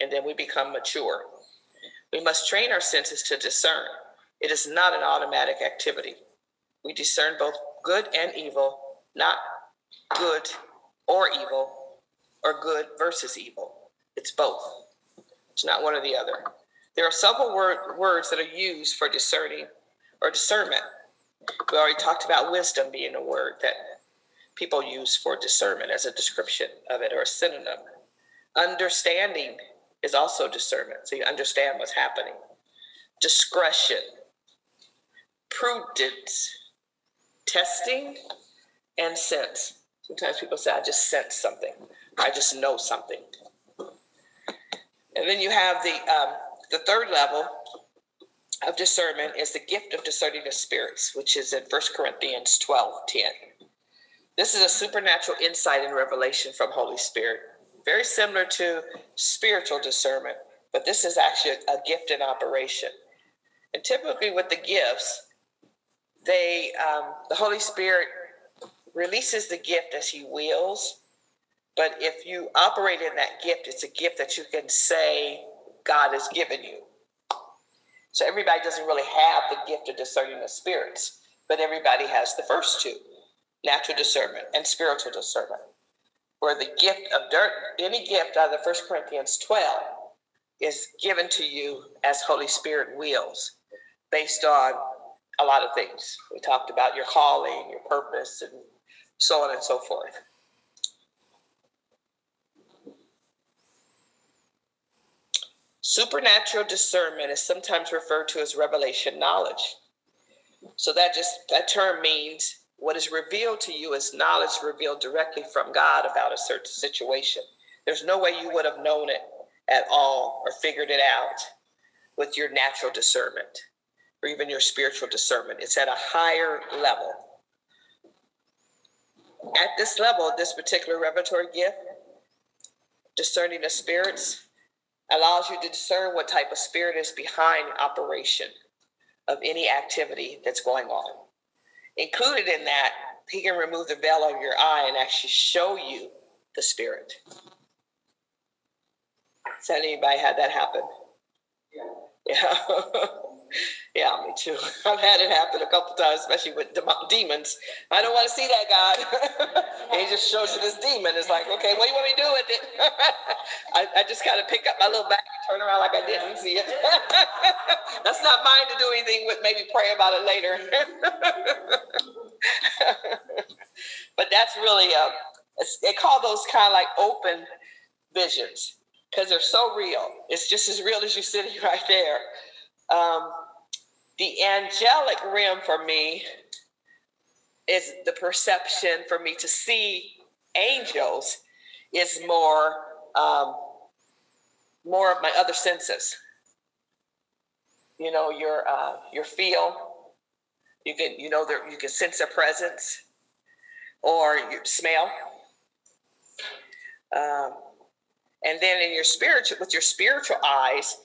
S1: and then we become mature. We must train our senses to discern. It is not an automatic activity. We discern both good and evil, not good or evil, or good versus evil. It's both. It's not one or the other. There are several word, words that are used for discerning or discernment. We already talked about wisdom being a word that people use for discernment as a description of it or a synonym. Understanding is also discernment, so you understand what's happening. Discretion, prudence, testing, and sense. Sometimes people say, I just sense something, I just know something. And then you have the, um, the third level, of discernment is the gift of discerning of spirits, which is in 1 Corinthians 12 10. This is a supernatural insight and revelation from Holy Spirit, very similar to spiritual discernment, but this is actually a gift in operation. And typically, with the gifts, they um, the Holy Spirit releases the gift as He wills. But if you operate in that gift, it's a gift that you can say God has given you. So everybody doesn't really have the gift of discerning the spirits, but everybody has the first two natural discernment and spiritual discernment. Where the gift of dirt, any gift out of First Corinthians 12 is given to you as Holy Spirit wills based on a lot of things. We talked about your calling, your purpose, and so on and so forth. Supernatural discernment is sometimes referred to as revelation knowledge. So that just that term means what is revealed to you is knowledge revealed directly from God about a certain situation. There's no way you would have known it at all or figured it out with your natural discernment or even your spiritual discernment. It's at a higher level. At this level, this particular revelatory gift, discerning the spirits, allows you to discern what type of spirit is behind operation of any activity that's going on. Included in that, he can remove the veil of your eye and actually show you the spirit. Has anybody had that happen? Yeah. yeah. Yeah, me too. I've had it happen a couple times, especially with demons. I don't want to see that God. he just shows you this demon. It's like, okay, what do you want me to do with it? I, I just kind of pick up my little bag and turn around like I didn't see it. That's not mine to do anything with. Maybe pray about it later. but that's really, a, they call those kind of like open visions. because they're so real. It's just as real as you sitting right there. Um, the angelic realm for me is the perception for me to see angels is more um, more of my other senses. You know, your uh, your feel. You can you know there you can sense their presence, or your smell. Um, and then in your spiritual with your spiritual eyes,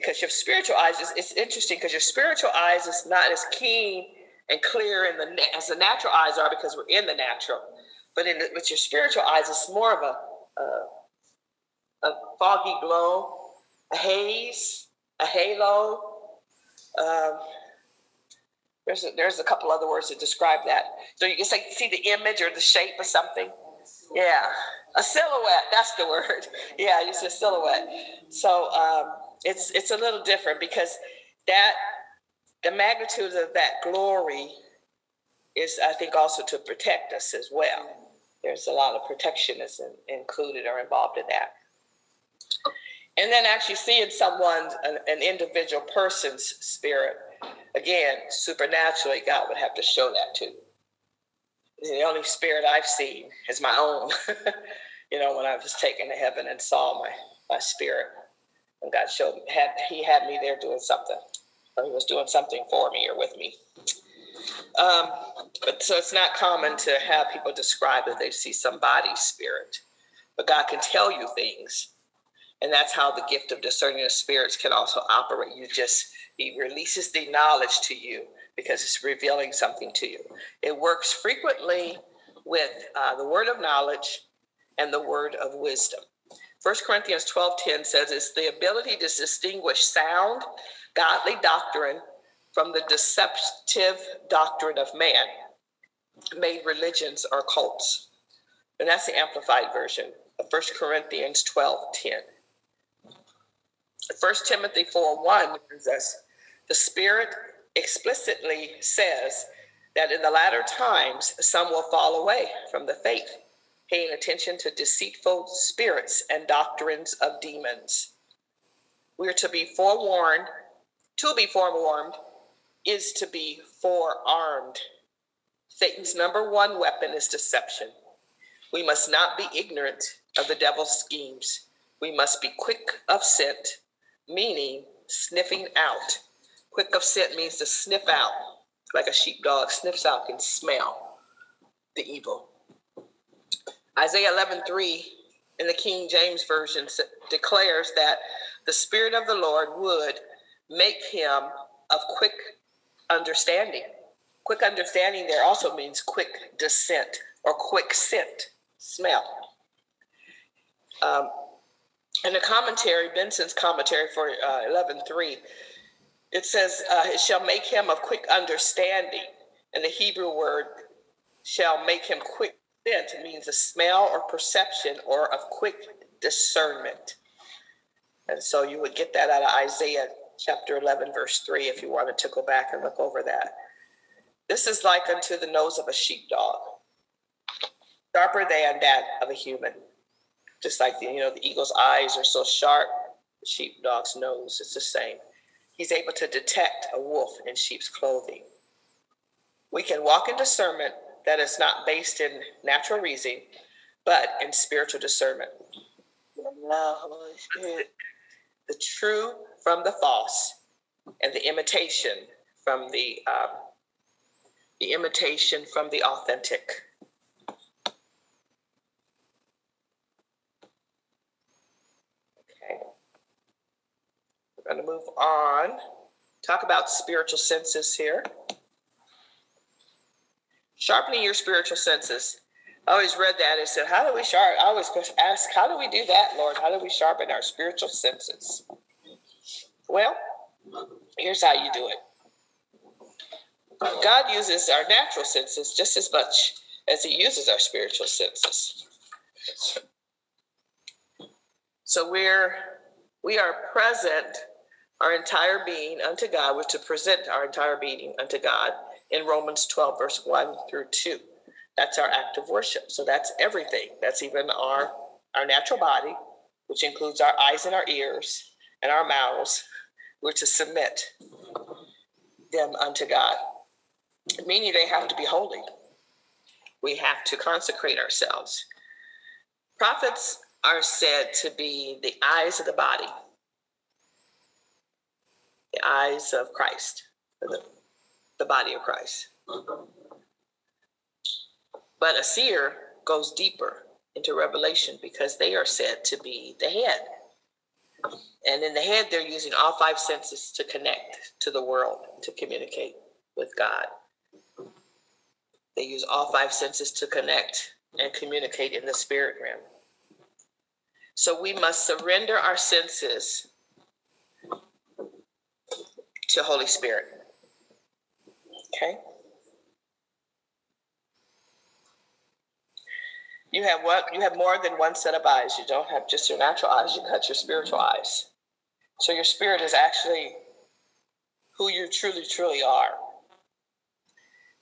S1: because your spiritual eyes is it's interesting because your spiritual eyes is not as keen and clear in the as the natural eyes are because we're in the natural. But in the, with your spiritual eyes, it's more of a, a, a foggy glow, a haze, a halo. Um, there's a, there's a couple other words to describe that. So you can say see the image or the shape of something. Yeah, a silhouette. That's the word. Yeah, it's a silhouette. So um, it's it's a little different because that the magnitude of that glory is, I think, also to protect us as well. There's a lot of protection in, included or involved in that. And then actually seeing someone, an, an individual person's spirit, again, supernaturally, God would have to show that to. The only spirit I've seen is my own. you know, when I was taken to heaven and saw my, my spirit, and God showed had He had me there doing something or he was doing something for me or with me. Um, but so it's not common to have people describe that they see somebody's spirit, but God can tell you things. And that's how the gift of discerning the spirits can also operate. You just, He releases the knowledge to you because it's revealing something to you. It works frequently with uh, the word of knowledge and the word of wisdom. 1 Corinthians 12:10 says it's the ability to distinguish sound godly doctrine from the deceptive doctrine of man, made religions or cults. And that's the amplified version of 1 Corinthians 12 10. 1 Timothy 4 1 says, The Spirit explicitly says that in the latter times some will fall away from the faith, paying attention to deceitful spirits and doctrines of demons. We are to be forewarned to be forewarned is to be forearmed. Satan's number one weapon is deception. We must not be ignorant of the devil's schemes. We must be quick of scent, meaning sniffing out. Quick of scent means to sniff out, like a sheepdog sniffs out, and smell the evil. Isaiah 11 3 in the King James Version declares that the Spirit of the Lord would make him of quick understanding. Quick understanding there also means quick descent or quick scent, smell. Um, in the commentary, Benson's commentary for uh, 11.3, it says, uh, it shall make him of quick understanding. And the Hebrew word shall make him quick scent means a smell or perception or of quick discernment. And so you would get that out of Isaiah chapter 11, verse 3, if you wanted to go back and look over that. This is like unto the nose of a sheepdog, sharper than that of a human. Just like the, you know, the eagle's eyes are so sharp, the sheepdog's nose is the same. He's able to detect a wolf in sheep's clothing. We can walk in discernment that is not based in natural reasoning, but in spiritual discernment. The true from the false and the imitation from the um, the imitation from the authentic. Okay. We're going to move on. Talk about spiritual senses here. Sharpening your spiritual senses. I always read that and said, How do we sharpen? I always ask, How do we do that, Lord? How do we sharpen our spiritual senses? Well, here's how you do it God uses our natural senses just as much as He uses our spiritual senses. So we're we are present our entire being unto God, we're to present our entire being unto God in Romans 12, verse 1 through 2. That's our act of worship. So that's everything. That's even our our natural body, which includes our eyes and our ears and our mouths, we're to submit them unto God, meaning they have to be holy. We have to consecrate ourselves. Prophets are said to be the eyes of the body, the eyes of Christ, the body of Christ. But a seer goes deeper into revelation because they are said to be the head. And in the head, they're using all five senses to connect to the world, to communicate with God. They use all five senses to connect and communicate in the spirit realm. So we must surrender our senses to Holy Spirit. Okay? You have what? You have more than one set of eyes. You don't have just your natural eyes, you got your spiritual eyes. So your spirit is actually who you truly, truly are.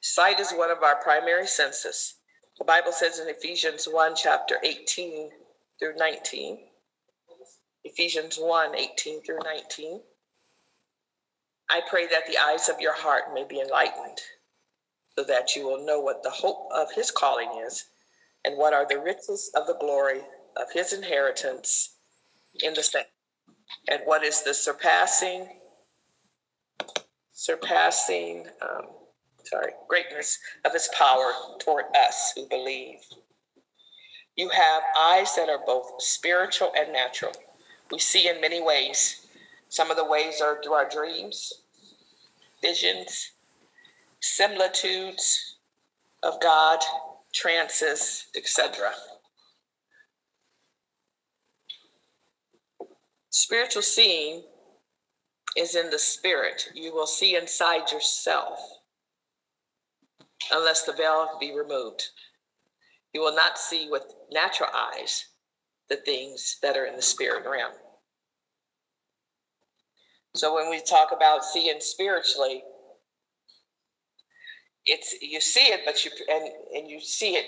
S1: Sight is one of our primary senses. The Bible says in Ephesians 1, chapter 18 through 19. Ephesians 1, 18 through 19. I pray that the eyes of your heart may be enlightened, so that you will know what the hope of his calling is and what are the riches of the glory of his inheritance in the saints, and what is the surpassing, surpassing, um, sorry, greatness of his power toward us who believe. You have eyes that are both spiritual and natural. We see in many ways. Some of the ways are through our dreams, visions, similitudes of God, trances, etc. Spiritual seeing is in the spirit. You will see inside yourself unless the veil be removed. You will not see with natural eyes the things that are in the spirit realm. So when we talk about seeing spiritually, it's you see it, but you and and you see it,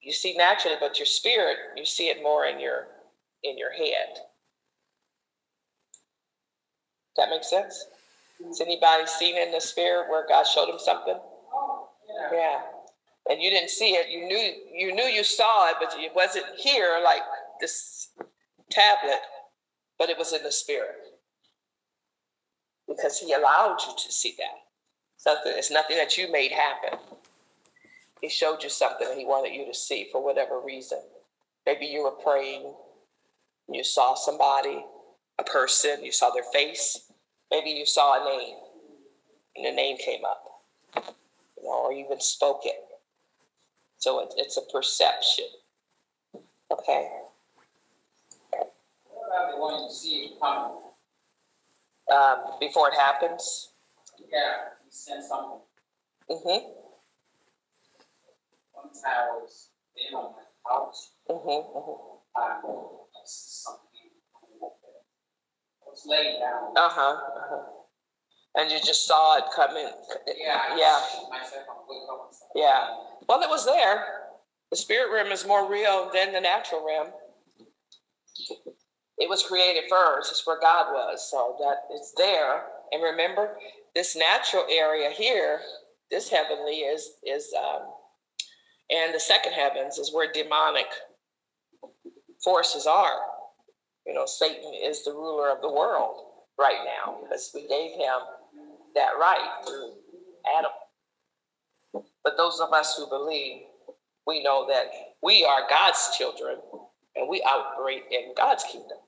S1: you see naturally, but your spirit, you see it more in your in your head. That makes sense. Has anybody seen in the spirit where God showed him something? Yeah. yeah. And you didn't see it. You knew you knew you saw it, but it wasn't here like this tablet, but it was in the spirit. Because he allowed you to see that. Something it's nothing that you made happen. He showed you something that he wanted you to see for whatever reason. Maybe you were praying, you saw somebody, a person, you saw their face. Maybe you saw a name, and the name came up, you know, or even spoke it. So it, it's a perception. Okay.
S2: What about the one you see coming?
S1: Um, before it happens.
S2: Yeah, you send something.
S1: Mm-hmm.
S2: One time was in on my house.
S1: Mm-hmm. mm-hmm.
S2: Um, something. I was laying down.
S1: Uh-huh. uh-huh. And you just saw it coming.
S2: Yeah.
S1: Yeah.
S2: Myself,
S1: yeah. Well, it was there. The spirit realm is more real than the natural realm. It was created first. It's where God was. So that it's there. And remember, this natural area here, this heavenly is is um, and the second heavens is where demonic forces are. You know, Satan is the ruler of the world right now because we gave him that right through Adam. But those of us who believe, we know that we are God's children and we operate in God's kingdom.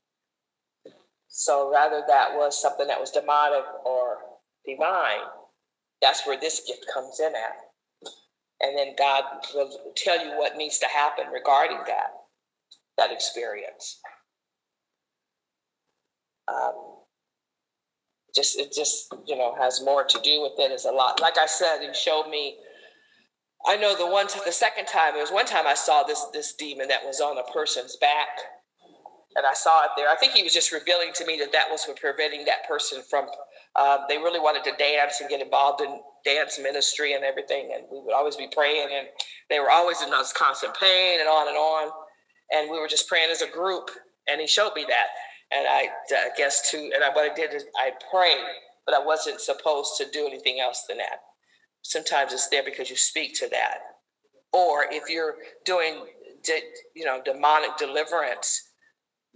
S1: So rather that was something that was demonic or divine, that's where this gift comes in at. And then God will tell you what needs to happen regarding that, that experience. Um, just it just you know has more to do with it. It's a lot. Like I said, he showed me I know the one the second time it was one time I saw this this demon that was on a person's back, and I saw it there. I think he was just revealing to me that that was what preventing that person from. Uh, they really wanted to dance and get involved in dance ministry and everything, and we would always be praying, and they were always in this constant pain and on and on, and we were just praying as a group, and he showed me that. And I, guess too, and I, what I did is I prayed, but I wasn't supposed to do anything else than that. Sometimes it's there because you speak to that, or if you're doing, you know, demonic deliverance,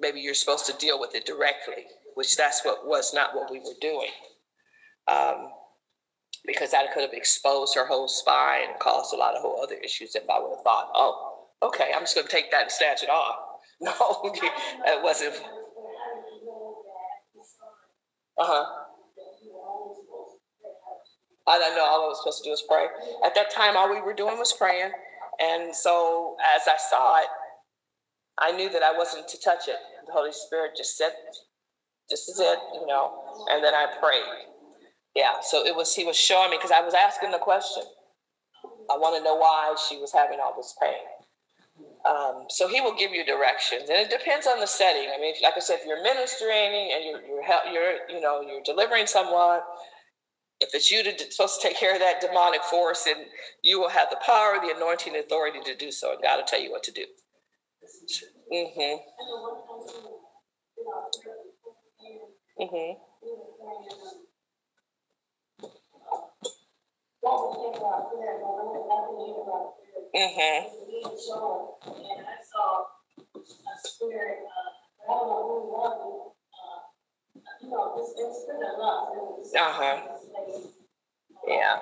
S1: maybe you're supposed to deal with it directly, which that's what was not what we were doing. Um, because that could have exposed her whole spine and caused a lot of whole other issues if I would have thought, oh, okay, I'm just going to take that and snatch it off. No, it wasn't. Uh huh. I don't know. All I was supposed to do was pray. At that time, all we were doing was praying. And so as I saw it, I knew that I wasn't to touch it. The Holy Spirit just said, this is it, you know. And then I prayed. Yeah, so it was, he was showing me, because I was asking the question. I want to know why she was having all this pain. Um, so he will give you directions, and it depends on the setting. I mean, like I said, if you're ministering and you're you're, you're you know you're delivering someone, if it's you to, supposed to take care of that demonic force, and you will have the power, the anointing, authority to do so, and God will tell you what to do. Mm-hmm. Mm-hmm. Mm-hmm. Uh-huh. Yeah.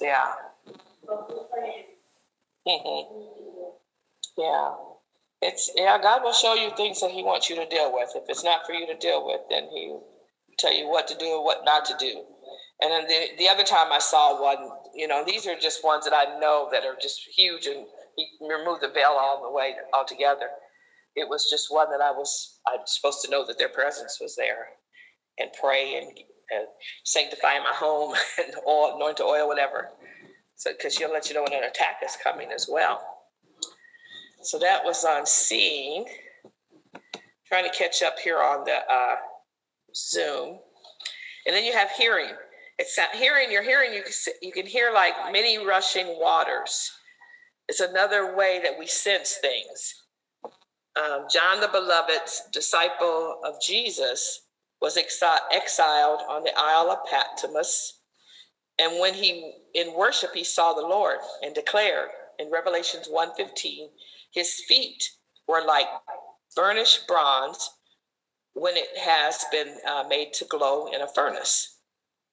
S1: Yeah. Mm-hmm. Yeah. It's yeah, God will show you things that He wants you to deal with. If it's not for you to deal with, then He tell you what to do and what not to do. And then the, the other time I saw one, you know, these are just ones that I know that are just huge and he removed the veil all the way altogether. It was just one that I was I was supposed to know that their presence was there and pray and, and sanctify my home and oil, anoint oil, whatever. So because she'll let you know when an attack is coming as well. So that was on seeing. Trying to catch up here on the uh, Zoom. And then you have hearing. It's hearing, you're hearing, you can, you can hear like many rushing waters. It's another way that we sense things. Um, John the Beloved, disciple of Jesus, was exiled on the Isle of Patmos. And when he, in worship, he saw the Lord and declared in Revelations 1.15, his feet were like burnished bronze when it has been uh, made to glow in a furnace.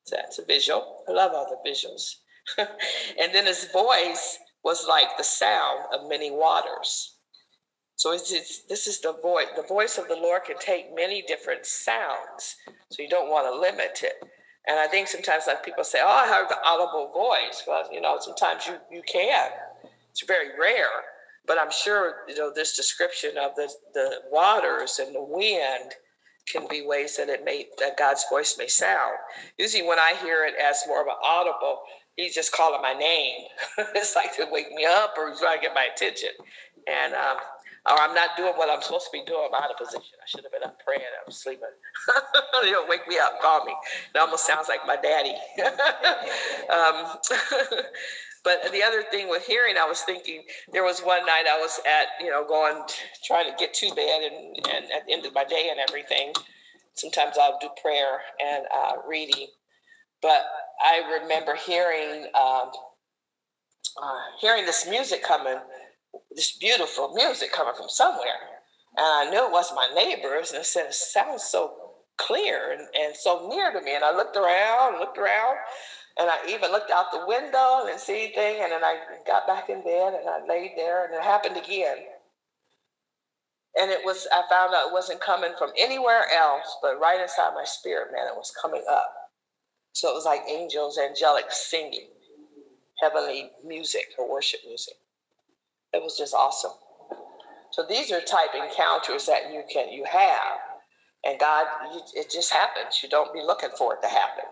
S1: So that's a visual. I love all the visuals. and then his voice was like the sound of many waters. So it's, it's, this is the voice. The voice of the Lord can take many different sounds. So you don't want to limit it. And I think sometimes like people say, "Oh, I heard the audible voice." Well, you know, sometimes you you can. It's very rare, but I'm sure you know this description of the the waters and the wind can be ways that it may that God's voice may sound. Usually, when I hear it as more of an audible, He's just calling my name. it's like to wake me up or trying to get my attention, and um, or I'm not doing what I'm supposed to be doing. I'm out of position. I should have been up praying. I'm sleeping. you know, wake me up, call me. It almost sounds like my daddy. um, but the other thing with hearing, I was thinking there was one night I was at, you know, going, trying to get to bed and, and at the end of my day and everything. Sometimes I'll do prayer and uh, reading. But I remember hearing, um, uh, hearing this music coming, this beautiful music coming from somewhere. And I knew it was my neighbors, and said, it sounds so clear and, and so near to me. And I looked around, looked around, and I even looked out the window and see anything. And then I got back in bed and I laid there and it happened again. And it was, I found out it wasn't coming from anywhere else, but right inside my spirit, man, it was coming up. So it was like angels, angelic singing, heavenly music or worship music. It was just awesome. So these are type encounters that you can you have, and God, it just happens. You don't be looking for it to happen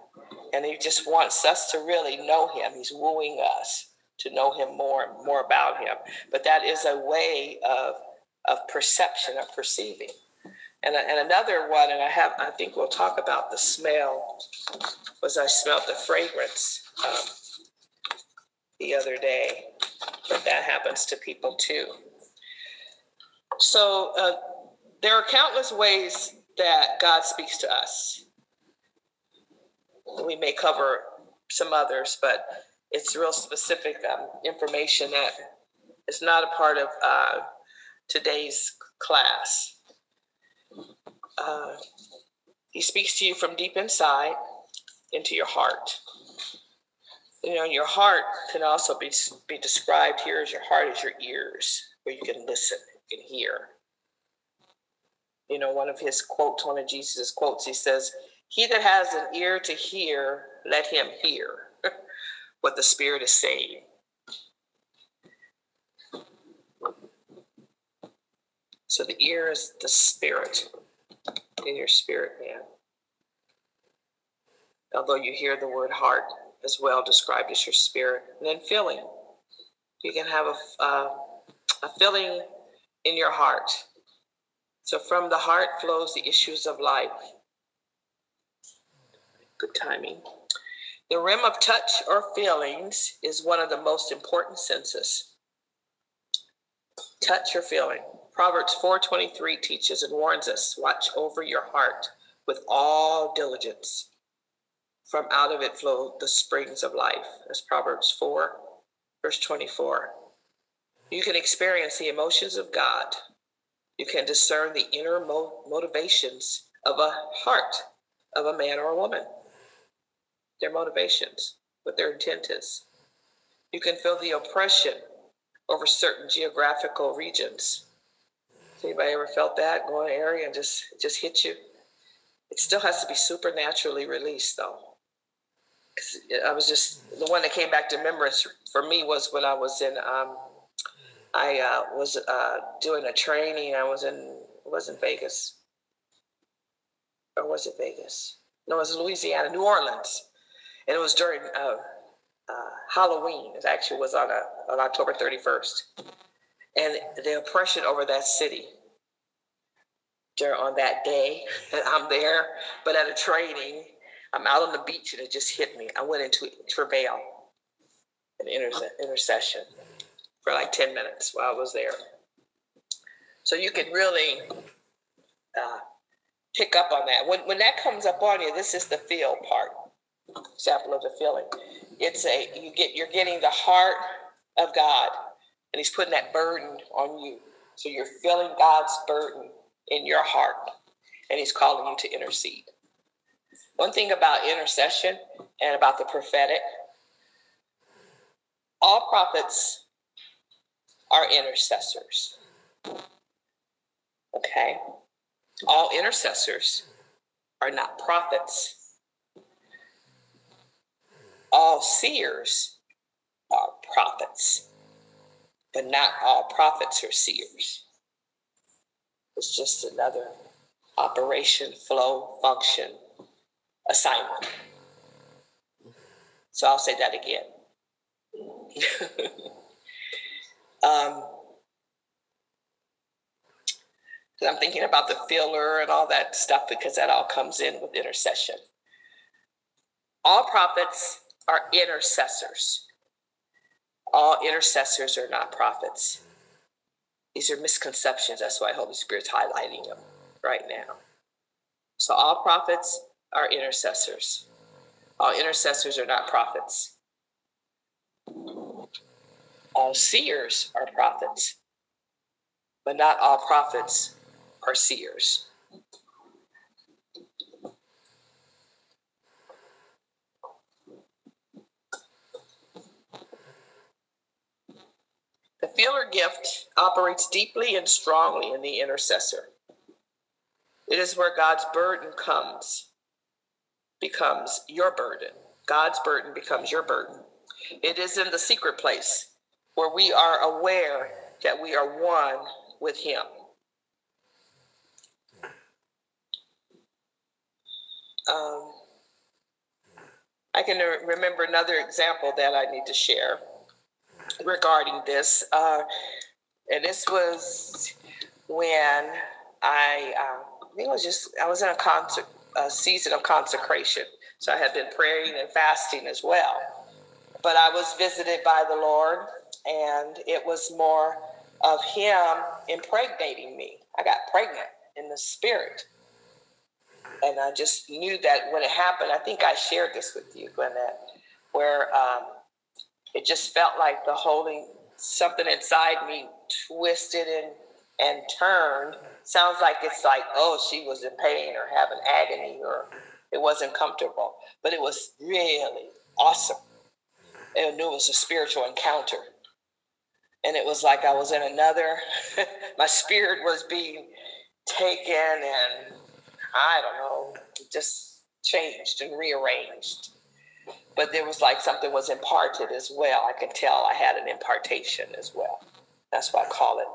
S1: and he just wants us to really know him. He's wooing us to know him more and more about him. But that is a way of of perception, of perceiving. And, and another one, and I have, I think we'll talk about the smell, was I smelled the fragrance. Um, the other day, but that happens to people too. So uh, there are countless ways that God speaks to us. We may cover some others, but it's real specific um, information that is not a part of uh, today's class. Uh, he speaks to you from deep inside into your heart. You know, your heart can also be, be described here as your heart is your ears, where you can listen, you can hear. You know, one of his quotes, one of Jesus' quotes, he says, He that has an ear to hear, let him hear what the Spirit is saying. So the ear is the spirit in your spirit, man. Although you hear the word heart as well described as your spirit, and then feeling. You can have a, uh, a feeling in your heart. So from the heart flows the issues of life. Good timing. The rim of touch or feelings is one of the most important senses. Touch or feeling. Proverbs 4:23 teaches and warns us, watch over your heart with all diligence. From out of it flow the springs of life. That's Proverbs 4, verse 24. You can experience the emotions of God. You can discern the inner mo- motivations of a heart of a man or a woman. Their motivations, what their intent is. You can feel the oppression over certain geographical regions Anybody ever felt that going to area and just just hit you? It still has to be supernaturally released, though. I was just the one that came back to remembrance for me was when I was in. Um, I uh, was uh, doing a training. I was in. Wasn't Vegas, or was it Vegas? No, it was Louisiana, New Orleans, and it was during uh, uh Halloween. It actually was on a, on October thirty first and the oppression over that city during on that day that I'm there, but at a training, I'm out on the beach and it just hit me. I went into travail, an inter- intercession for like 10 minutes while I was there. So you can really uh, pick up on that. When, when that comes up on you, this is the feel part, example of the feeling. It's a, you get, you're getting the heart of God and he's putting that burden on you. So you're feeling God's burden in your heart, and he's calling you to intercede. One thing about intercession and about the prophetic, all prophets are intercessors. Okay? All intercessors are not prophets. All seers are prophets but not all prophets are seers. It's just another operation, flow, function, assignment. So I'll say that again. um, I'm thinking about the filler and all that stuff because that all comes in with intercession. All prophets are intercessors all intercessors are not prophets. These are misconceptions. That's why Holy Spirit's highlighting them right now. So all prophets are intercessors. All intercessors are not prophets. All seers are prophets, but not all prophets are seers. The feeler gift operates deeply and strongly in the intercessor. It is where God's burden comes, becomes your burden. God's burden becomes your burden. It is in the secret place where we are aware that we are one with Him. Um, I can remember another example that I need to share regarding this. Uh, and this was when I, uh, I think it was just, I was in a, concert, a season of consecration. So I had been praying and fasting as well but I was visited by the Lord, and it was more of Him impregnating me. I got pregnant in the spirit. And I just knew that when it happened, I think I shared this with you, Gwinnett, where um, it just felt like the holy something inside me twisted and and turned. Sounds like it's like, oh, she was in pain or having agony or it wasn't comfortable. But it was really awesome. And it was a spiritual encounter. And it was like I was in another, my spirit was being taken and I don't know, just changed and rearranged. But there was like something was imparted as well. I could tell I had an impartation as well. That's why I call it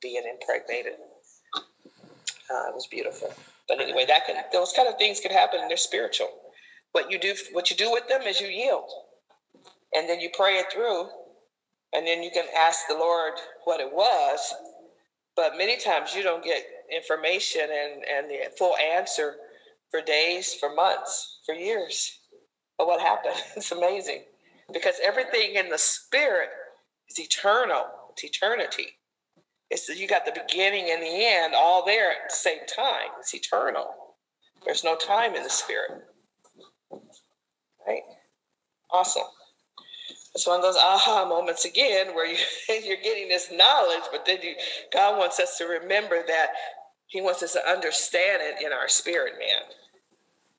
S1: being impregnated. Uh, it was beautiful. But anyway, that can those kind of things can happen and they're spiritual. What you do what you do with them is you yield. And then you pray it through and then you can ask the Lord what it was. But many times you don't get information and, and the full answer for days, for months, for years. But what happened? It's amazing. Because everything in the spirit is eternal. It's eternity. It's you got the beginning and the end all there at the same time. It's eternal. There's no time in the spirit. Right? Awesome. It's one of those aha moments again where you, you're getting this knowledge, but then you, God wants us to remember that He wants us to understand it in our spirit, man.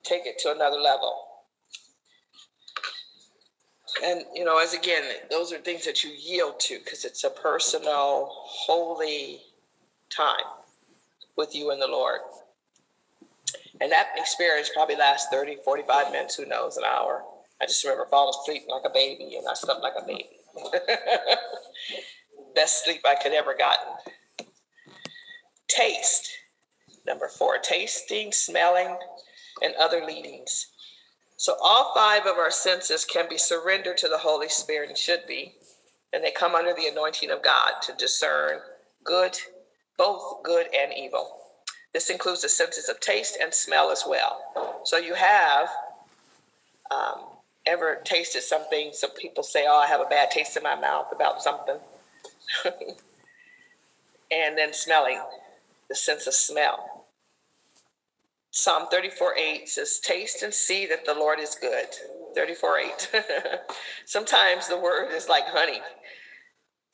S1: Take it to another level. And, you know, as again, those are things that you yield to because it's a personal, holy time with you and the Lord. And that experience probably lasts 30, 45 minutes, who knows, an hour. I just remember falling asleep like a baby and I slept like a baby. Best sleep I could ever gotten. Taste. Number four, tasting, smelling, and other leadings. So all five of our senses can be surrendered to the Holy Spirit and should be. And they come under the anointing of God to discern good, both good and evil. This includes the senses of taste and smell as well. So you have um, ever tasted something? Some people say, "Oh, I have a bad taste in my mouth about something," and then smelling, the sense of smell. Psalm 34 8 says, Taste and see that the Lord is good. 34 8. Sometimes the word is like honey.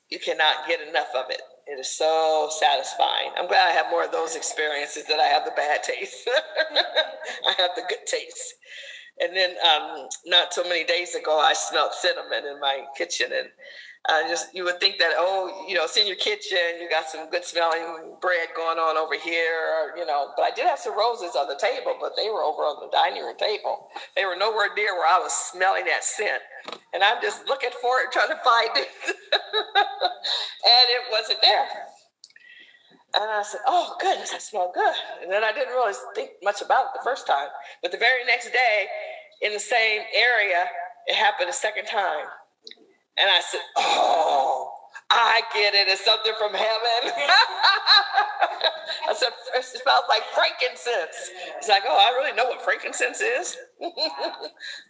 S1: You cannot get enough of it. It is so satisfying. I'm glad I have more of those experiences than I have the bad taste. I have the good taste. And then um, not so many days ago, I smelled cinnamon in my kitchen, and uh, just you would think that oh, you know, it's in your kitchen, you got some good smelling bread going on over here, or, you know. But I did have some roses on the table, but they were over on the dining room table. They were nowhere near where I was smelling that scent, and I'm just looking for it, trying to find it, and it wasn't there. And I said, "Oh goodness, that smelled good." And then I didn't really think much about it the first time, but the very next day, in the same area, it happened a second time. And I said, "Oh, I get it. It's something from heaven." I said, "It smells like frankincense." He's like, "Oh, I really know what frankincense is."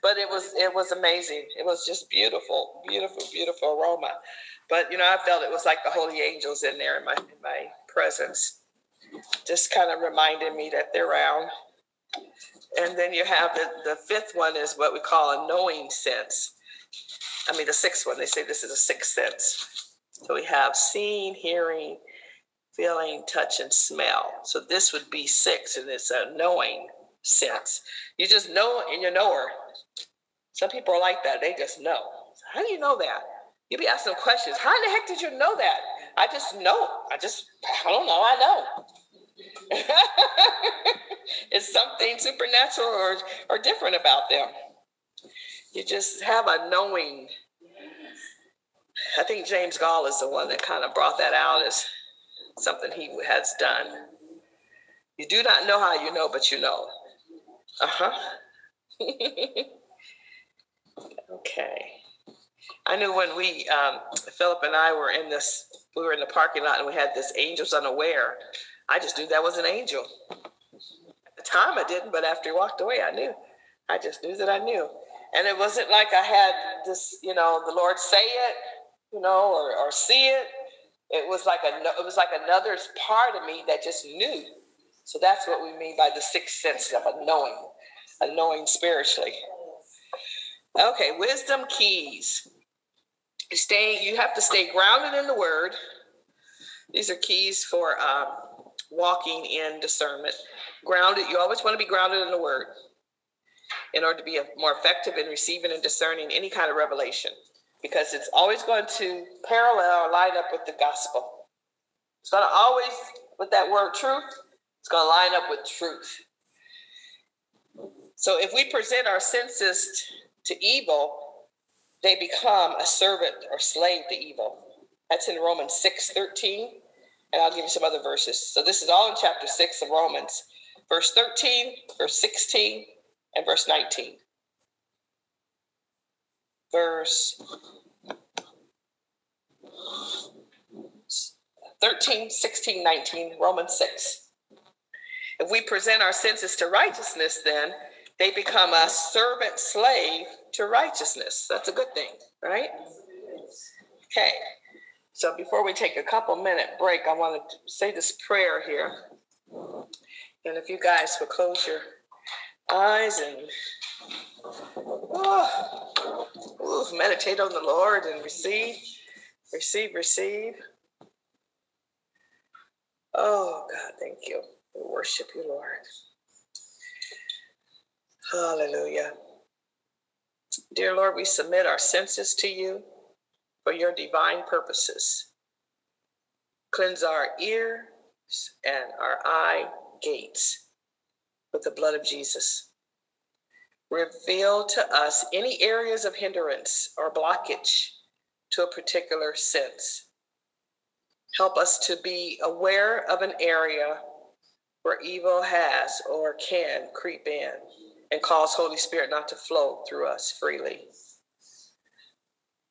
S1: but it was it was amazing. It was just beautiful, beautiful, beautiful aroma. But you know, I felt it was like the holy angels in there in my in my presence. Just kind of reminded me that they're around. And then you have the, the fifth one is what we call a knowing sense. I mean, the sixth one, they say this is a sixth sense. So we have seeing, hearing, feeling, touch, and smell. So this would be six, and it's a knowing sense. You just know and you know her. Some people are like that. They just know. How do you know that? You be asking questions. How in the heck did you know that? I just know. I just, I don't know. I know. it's something supernatural or, or different about them. You just have a knowing. I think James Goll is the one that kind of brought that out as something he has done. You do not know how you know, but you know. Uh huh. okay. I knew when we, um, Philip and I were in this, we were in the parking lot and we had this angels unaware. I just knew that was an angel. At the time I didn't, but after he walked away, I knew. I just knew that I knew. And it wasn't like I had this, you know, the Lord say it, you know, or, or see it. It was like a, it was like another part of me that just knew. So that's what we mean by the sixth sense of a knowing, a knowing spiritually. Okay, wisdom keys. Staying, you have to stay grounded in the word. These are keys for uh, walking in discernment. Grounded, you always want to be grounded in the word in order to be more effective in receiving and discerning any kind of revelation because it's always going to parallel or line up with the gospel. It's going to always, with that word truth, it's going to line up with truth. So if we present our senses to evil, they become a servant or slave to evil. That's in Romans 6 13. And I'll give you some other verses. So this is all in chapter 6 of Romans, verse 13, verse 16, and verse 19. Verse 13, 16, 19, Romans 6. If we present our senses to righteousness, then they become a servant slave to righteousness. That's a good thing, right? Okay. So before we take a couple minute break, I want to say this prayer here. And if you guys would close your eyes and oh, meditate on the Lord and receive, receive, receive. Oh, God, thank you. We worship you, Lord. Hallelujah. Dear Lord, we submit our senses to you for your divine purposes. Cleanse our ears and our eye gates with the blood of Jesus. Reveal to us any areas of hindrance or blockage to a particular sense. Help us to be aware of an area where evil has or can creep in and cause Holy Spirit not to flow through us freely.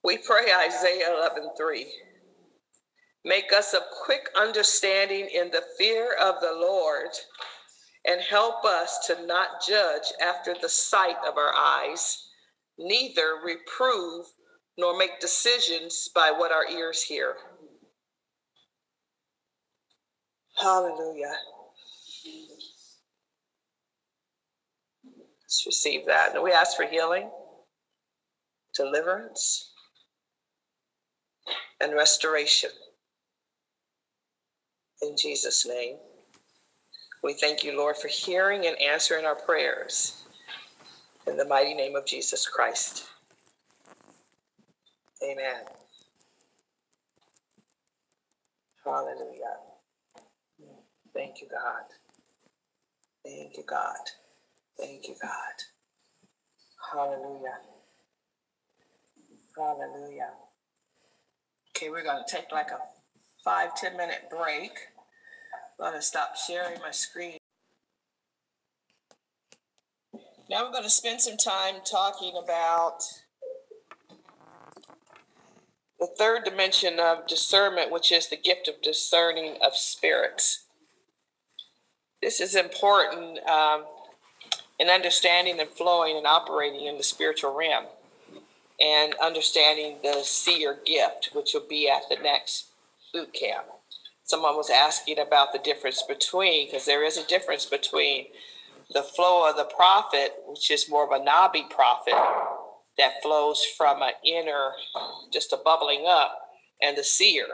S1: We pray Isaiah 11 3. Make us of quick understanding in the fear of the Lord and help us to not judge after the sight of our eyes, neither reprove nor make decisions by what our ears hear. Hallelujah. Let's receive that. And we ask for healing, deliverance, and restoration. In Jesus' name. We thank you, Lord, for hearing and answering our prayers. In the mighty name of Jesus Christ. Amen. Hallelujah. Thank you, God. Thank you, God. Thank you, God. Hallelujah. Hallelujah. Okay, we're going to take like a five, ten minute break. I'm going to stop sharing my screen. Now we're going to spend some time talking about the third dimension of discernment, which is the gift of discerning of spirits. This is important um, in understanding and flowing and operating in the spiritual realm and understanding the seer gift, which will be at the next boot camp. Someone was asking about the difference between, because there is a difference between the flow of the prophet, which is more of a Nabi prophet that flows from an inner, just a bubbling up, and the seer.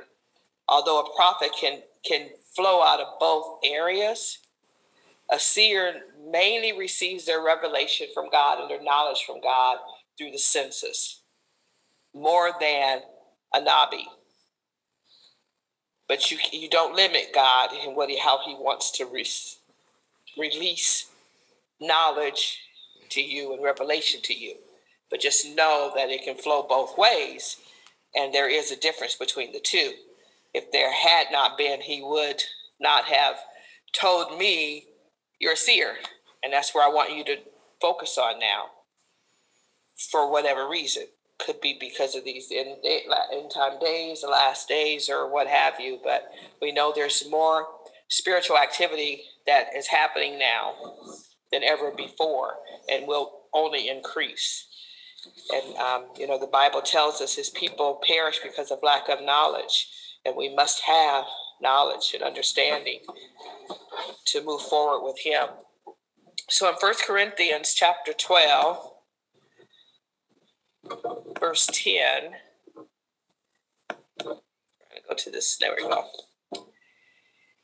S1: Although a prophet can can flow out of both areas, a seer mainly receives their revelation from God and their knowledge from God through the senses, more than a nabi. But you you don't limit God in what he, how He wants to re- release knowledge to you and revelation to you. But just know that it can flow both ways, and there is a difference between the two. If there had not been, He would not have told me you're a seer. And that's where I want you to focus on now for whatever reason. Could be because of these end, end time days, the last days, or what have you. But we know there's more spiritual activity that is happening now than ever before and will only increase. And, um, you know, the Bible tells us his people perish because of lack of knowledge. And we must have knowledge and understanding to move forward with him. So in First Corinthians chapter 12, verse 10, I'm going to go to this, there we go.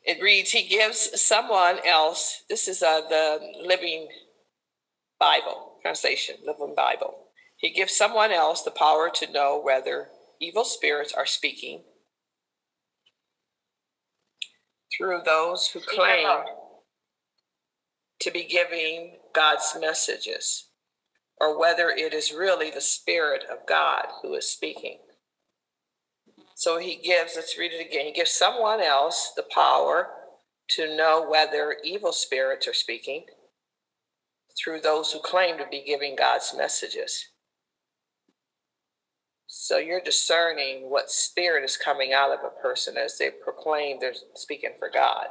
S1: It reads, He gives someone else, this is uh, the Living Bible translation, Living Bible. He gives someone else the power to know whether evil spirits are speaking through those who claim to be giving God's messages, or whether it is really the Spirit of God who is speaking. So he gives, let's read it again. He gives someone else the power to know whether evil spirits are speaking through those who claim to be giving God's messages. So you're discerning what spirit is coming out of a person as they proclaim they're speaking for God.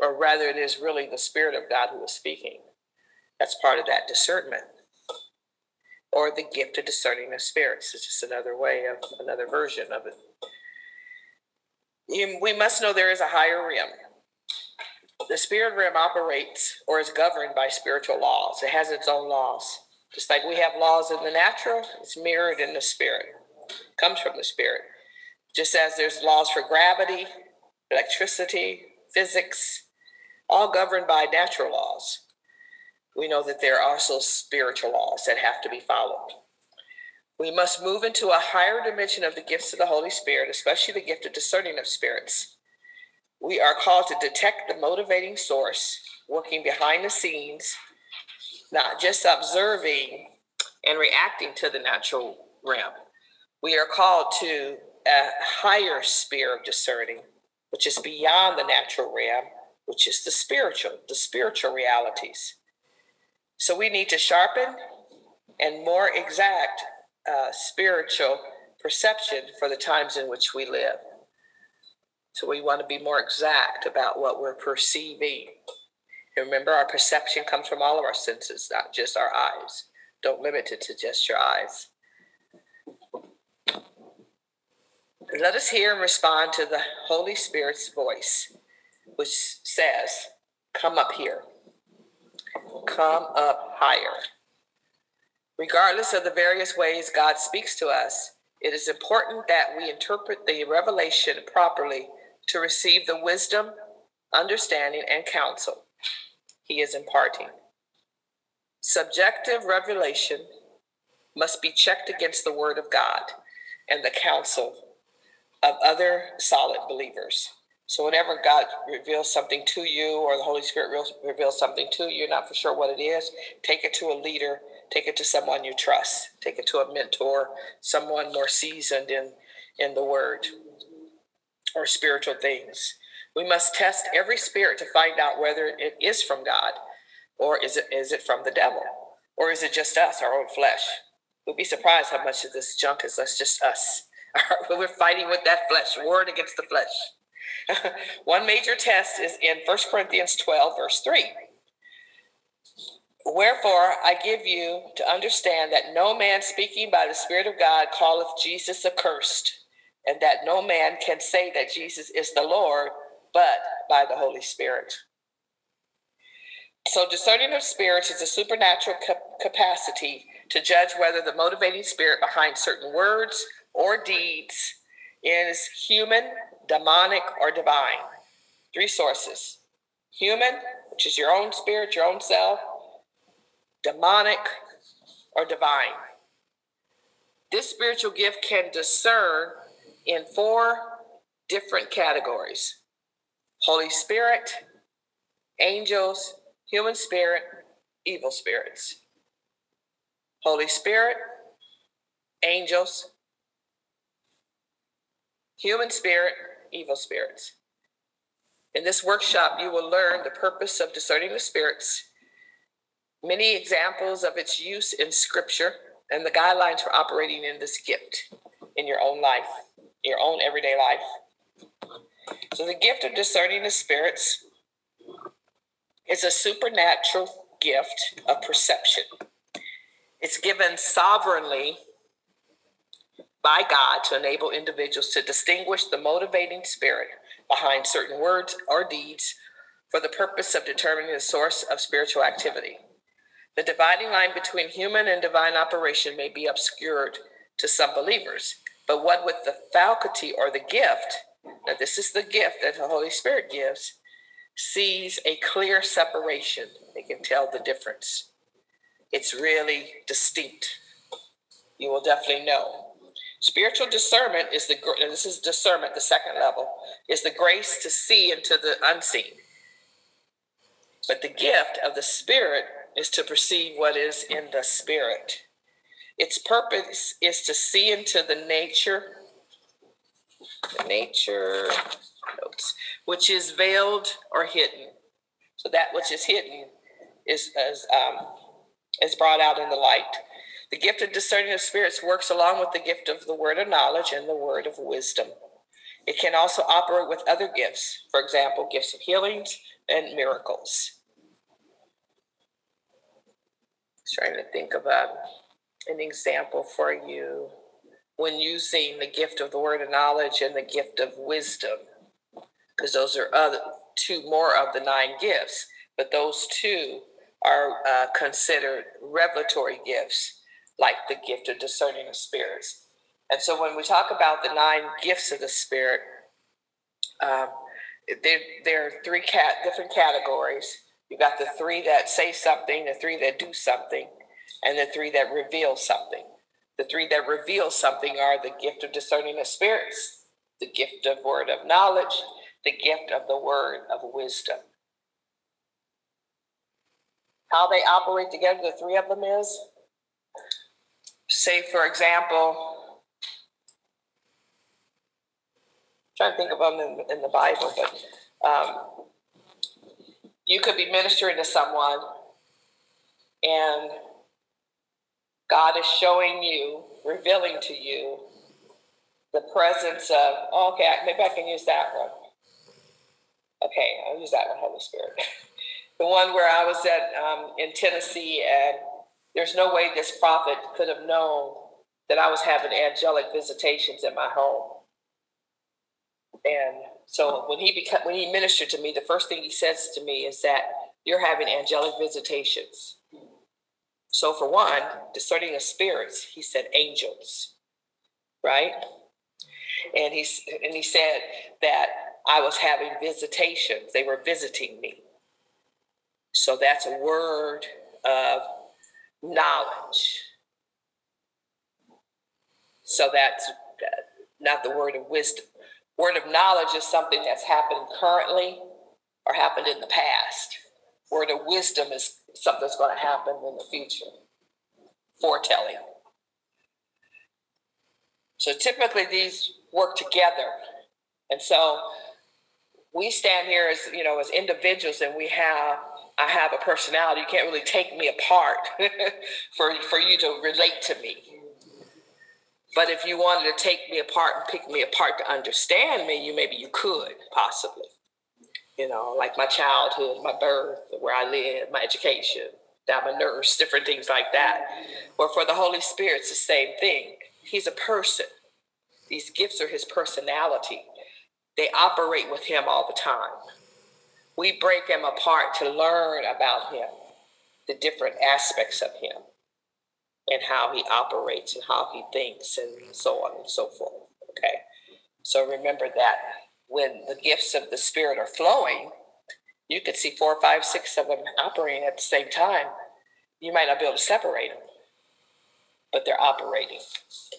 S1: Or rather, it is really the Spirit of God who is speaking. That's part of that discernment. Or the gift of discerning of spirits. It's just another way of another version of it. You, we must know there is a higher realm. The spirit realm operates or is governed by spiritual laws. It has its own laws. Just like we have laws in the natural, it's mirrored in the spirit. comes from the spirit. Just as there's laws for gravity, electricity, physics, all governed by natural laws. We know that there are also spiritual laws that have to be followed. We must move into a higher dimension of the gifts of the Holy Spirit, especially the gift of discerning of spirits. We are called to detect the motivating source working behind the scenes not just observing and reacting to the natural realm. We are called to a higher sphere of discerning, which is beyond the natural realm, which is the spiritual, the spiritual realities. So we need to sharpen and more exact uh, spiritual perception for the times in which we live. So we want to be more exact about what we're perceiving remember, our perception comes from all of our senses, not just our eyes. Don't limit it to just your eyes. Let us hear and respond to the Holy Spirit's voice, which says, Come up here. Come up higher. Regardless of the various ways God speaks to us, it is important that we interpret the revelation properly to receive the wisdom, understanding, and counsel he is imparting. Subjective revelation must be checked against the Word of God and the counsel of other solid believers. So, whenever God reveals something to you or the Holy Spirit reveals something to you, you're not for sure what it is, take it to a leader, take it to someone you trust, take it to a mentor, someone more seasoned in, in the Word or spiritual things. We must test every spirit to find out whether it is from God or is it is it from the devil or is it just us, our own flesh? We'd be surprised how much of this junk is us, just us. We're fighting with that flesh, word against the flesh. One major test is in 1 Corinthians 12, verse 3. Wherefore I give you to understand that no man speaking by the Spirit of God calleth Jesus accursed, and that no man can say that Jesus is the Lord but by the Holy Spirit. So, discerning of spirits is a supernatural capacity to judge whether the motivating spirit behind certain words or deeds is human, demonic, or divine. Three sources human, which is your own spirit, your own self, demonic, or divine. This spiritual gift can discern in four different categories Holy Spirit, angels, human spirit, evil spirits. Holy Spirit, angels, human spirit, evil spirits. In this workshop, you will learn the purpose of discerning the spirits, many examples of its use in Scripture, and the guidelines for operating in this gift in your own life, your own everyday life. So, the gift of discerning the spirits is a supernatural gift of perception. It's given sovereignly by God to enable individuals to distinguish the motivating spirit behind certain words or deeds for the purpose of determining the source of spiritual activity. The dividing line between human and divine operation may be obscured to some believers, but what with the faculty or the gift, now this is the gift that the Holy Spirit gives, sees a clear separation. They can tell the difference. It's really distinct. You will definitely know. Spiritual discernment is the this is discernment, the second level, is the grace to see into the unseen. But the gift of the Spirit is to perceive what is in the Spirit. Its purpose is to see into the nature, the nature which is veiled or hidden. So that which is hidden is, is, um, is brought out in the light. The gift of discerning of spirits works along with the gift of the word of knowledge and the word of wisdom. It can also operate with other gifts, for example, gifts of healings and miracles. trying to think of a, an example for you when using the gift of the word of knowledge and the gift of wisdom, because those are other two more of the nine gifts, but those two are uh, considered revelatory gifts like the gift of discerning of spirits. And so when we talk about the nine gifts of the Spirit, um, there, there are three cat, different categories. You've got the three that say something, the three that do something, and the three that reveal something. The three that reveal something are the gift of discerning of spirits, the gift of word of knowledge, the gift of the word of wisdom. How they operate together, the three of them is say, for example, I'm trying to think of them in, in the Bible, but um, you could be ministering to someone and God is showing you, revealing to you the presence of, oh, okay, maybe I can use that one. Okay, I'll use that one, Holy Spirit. the one where I was at um, in Tennessee and there's no way this prophet could have known that I was having angelic visitations in my home. And so when he beca- when he ministered to me, the first thing he says to me is that you're having angelic visitations. So for one, discerning of spirits, he said angels, right? And he and he said that I was having visitations; they were visiting me. So that's a word of knowledge. So that's uh, not the word of wisdom. Word of knowledge is something that's happened currently or happened in the past. Word of wisdom is something that's going to happen in the future. Foretelling. So typically these work together. And so we stand here as, you know, as individuals and we have I have a personality. You can't really take me apart for, for you to relate to me. But if you wanted to take me apart and pick me apart to understand me, you maybe you could possibly. You know, like my childhood, my birth, where I lived, my education, I'm a nurse, different things like that. Or for the Holy Spirit, it's the same thing. He's a person. These gifts are his personality. They operate with him all the time we break him apart to learn about him, the different aspects of him, and how he operates and how he thinks, and so on and so forth. Okay. So remember that when the gifts of the Spirit are flowing, you could see four, five, six of them operating at the same time. You might not be able to separate them, but they're operating.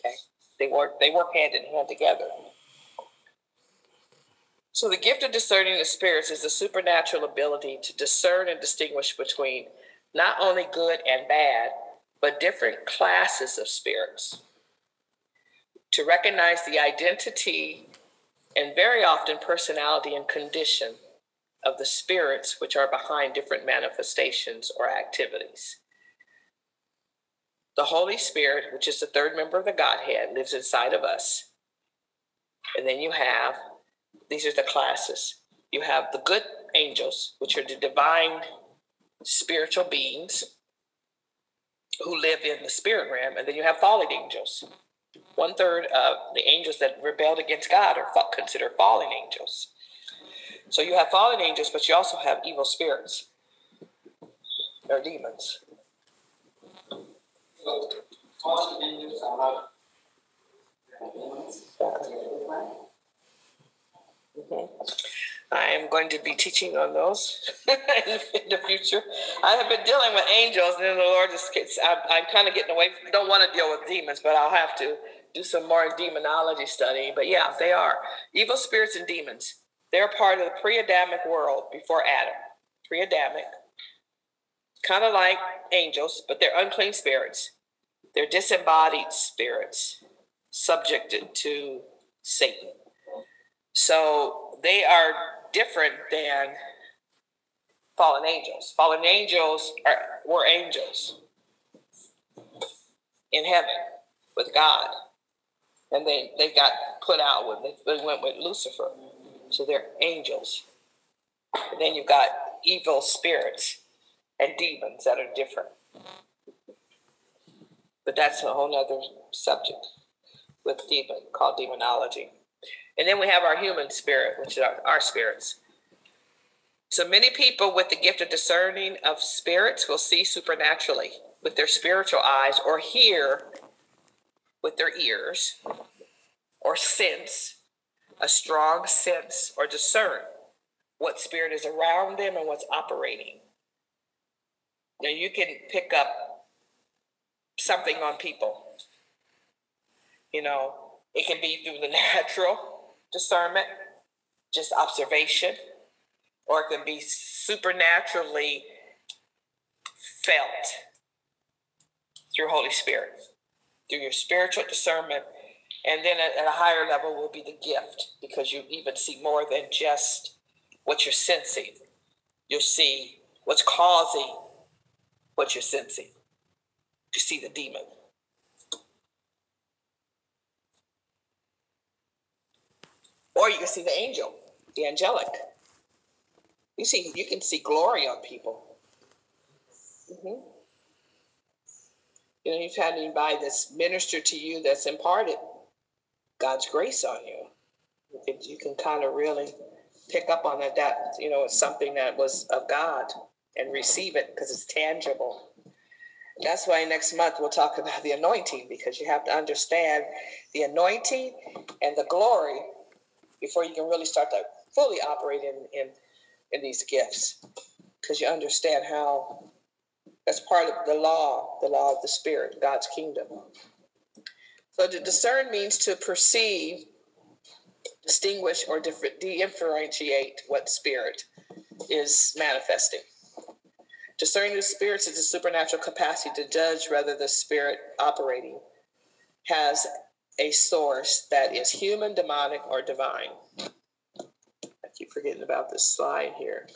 S1: Okay. They work they work hand in hand together. So, the gift of discerning the spirits is the supernatural ability to discern and distinguish between not only good and bad, but different classes of spirits. To recognize the identity and very often personality and condition of the spirits which are behind different manifestations or activities. The Holy Spirit, which is the third member of the Godhead, lives inside of us. And then you have these are the classes. You have the good angels, which are the divine spiritual beings. who live in the spirit realm, and then you have fallen angels. One third of the angels that rebelled against God are considered fallen angels. So you have fallen angels, but you also have evil spirits or demons.
S2: Fallen angels are Mm-hmm.
S1: I am going to be teaching on those in the future. I have been dealing with angels, and then the Lord just gets, I'm, I'm kind of getting away. From, don't want to deal with demons, but I'll have to do some more demonology study. But yeah, they are evil spirits and demons. They're part of the pre Adamic world before Adam. Pre Adamic. Kind of like angels, but they're unclean spirits. They're disembodied spirits subjected to Satan. So they are different than fallen angels. Fallen angels are, were angels in heaven with God. And they, they got put out when they, they went with Lucifer. So they're angels. And then you've got evil spirits and demons that are different. But that's a whole other subject with demon called demonology. And then we have our human spirit, which is our, our spirits. So many people with the gift of discerning of spirits will see supernaturally with their spiritual eyes or hear with their ears or sense a strong sense or discern what spirit is around them and what's operating. Now you can pick up something on people. You know, it can be through the natural discernment, just observation, or it can be supernaturally felt through Holy Spirit, through your spiritual discernment and then at, a higher level will be the gift because you even see more than just what you're sensing. You'll see what's causing what you're sensing. You see the demon. Or you can see the angel, the angelic. You see, you can see glory on people. Mm-hmm. You know, you've had anybody that's ministered to you that's imparted God's grace on you. You can, you can kind of really pick up on that, that, you know, it's something that was of God and receive it because it's tangible. That's why next month we'll talk about the anointing because you have to understand the anointing and the glory before you can really start to fully operate in, in, in these gifts because you understand how that's part of the law, the law of the Spirit, God's kingdom. So to discern means to perceive, distinguish, or differentiate what spirit is manifesting. Discerning the spirits is a supernatural capacity to judge whether the spirit operating has a source that is human, demonic, or divine. I keep forgetting about this slide here.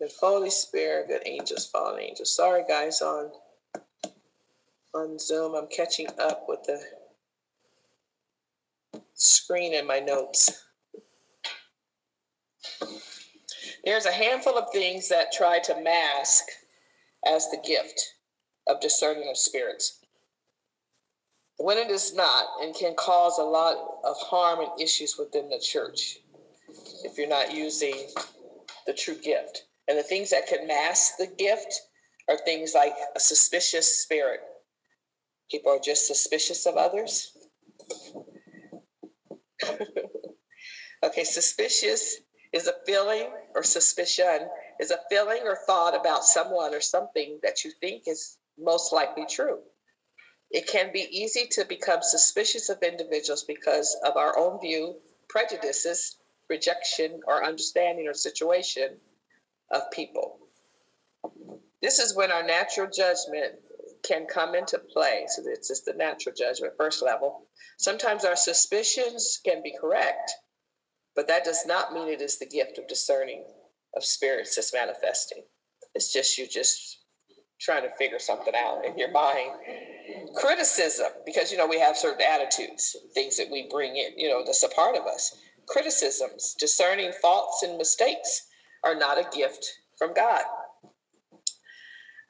S1: The Holy Spirit, good angels, fallen angels. Sorry, guys, on on Zoom, I'm catching up with the screen in my notes. There's a handful of things that try to mask as the gift of discerning of spirits. When it is not, and can cause a lot of harm and issues within the church if you're not using the true gift. And the things that can mask the gift are things like a suspicious spirit. People are just suspicious of others. okay, suspicious is a feeling or suspicion is a feeling or thought about someone or something that you think is most likely true. It can be easy to become suspicious of individuals because of our own view, prejudices, rejection, or understanding or situation of people. This is when our natural judgment can come into play. So it's just the natural judgment, first level. Sometimes our suspicions can be correct, but that does not mean it is the gift of discerning of spirits that's manifesting. It's just you just trying to figure something out in your mind. Criticism, because you know we have certain attitudes, things that we bring in, you know, that's a part of us. Criticisms, discerning faults and mistakes are not a gift from God.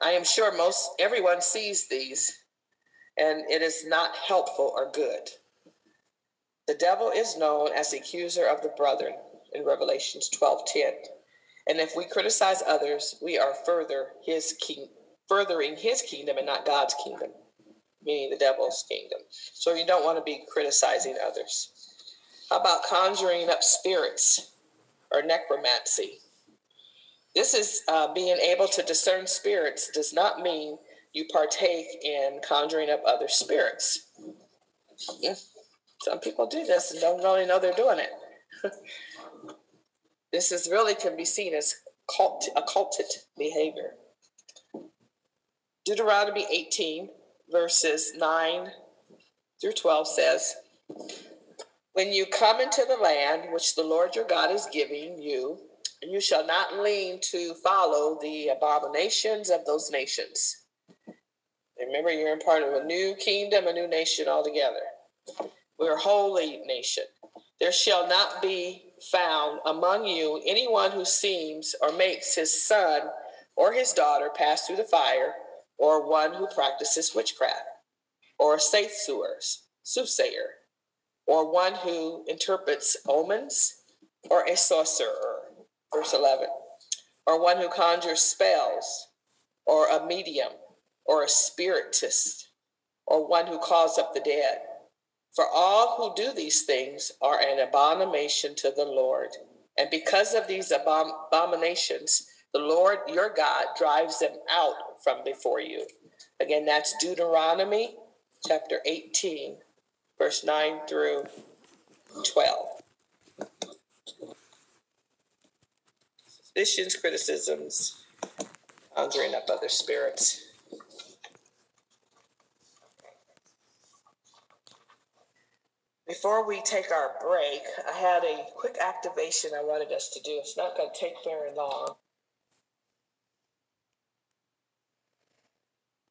S1: I am sure most everyone sees these, and it is not helpful or good. The devil is known as the accuser of the brethren in Revelations 12:10. And if we criticize others, we are further his king, furthering his kingdom and not God's kingdom, meaning the devil's kingdom. So you don't want to be criticizing others. How about conjuring up spirits or necromancy? This is uh, being able to discern spirits does not mean you partake in conjuring up other spirits. Some people do this and don't really know they're doing it. this is really can be seen as cult, occulted behavior. Deuteronomy 18, verses 9 through 12 says, When you come into the land which the Lord your God is giving you, you shall not lean to follow the abominations of those nations. Remember, you're in part of a new kingdom, a new nation altogether. We're a holy nation. There shall not be found among you anyone who seems or makes his son or his daughter pass through the fire, or one who practices witchcraft, or a soothsayer, or one who interprets omens, or a sorcerer verse 11, or one who conjures spells, or a medium, or a spiritist, or one who calls up the dead. For all who do these things are an abomination to the Lord. And because of these abominations, the Lord your God drives them out from before you. Again, that's Deuteronomy chapter 18, verse 9 through 12. suspicions, criticisms, conjuring up other spirits. Before we take our break, I had a quick activation I wanted us to do. It's not going to take very long.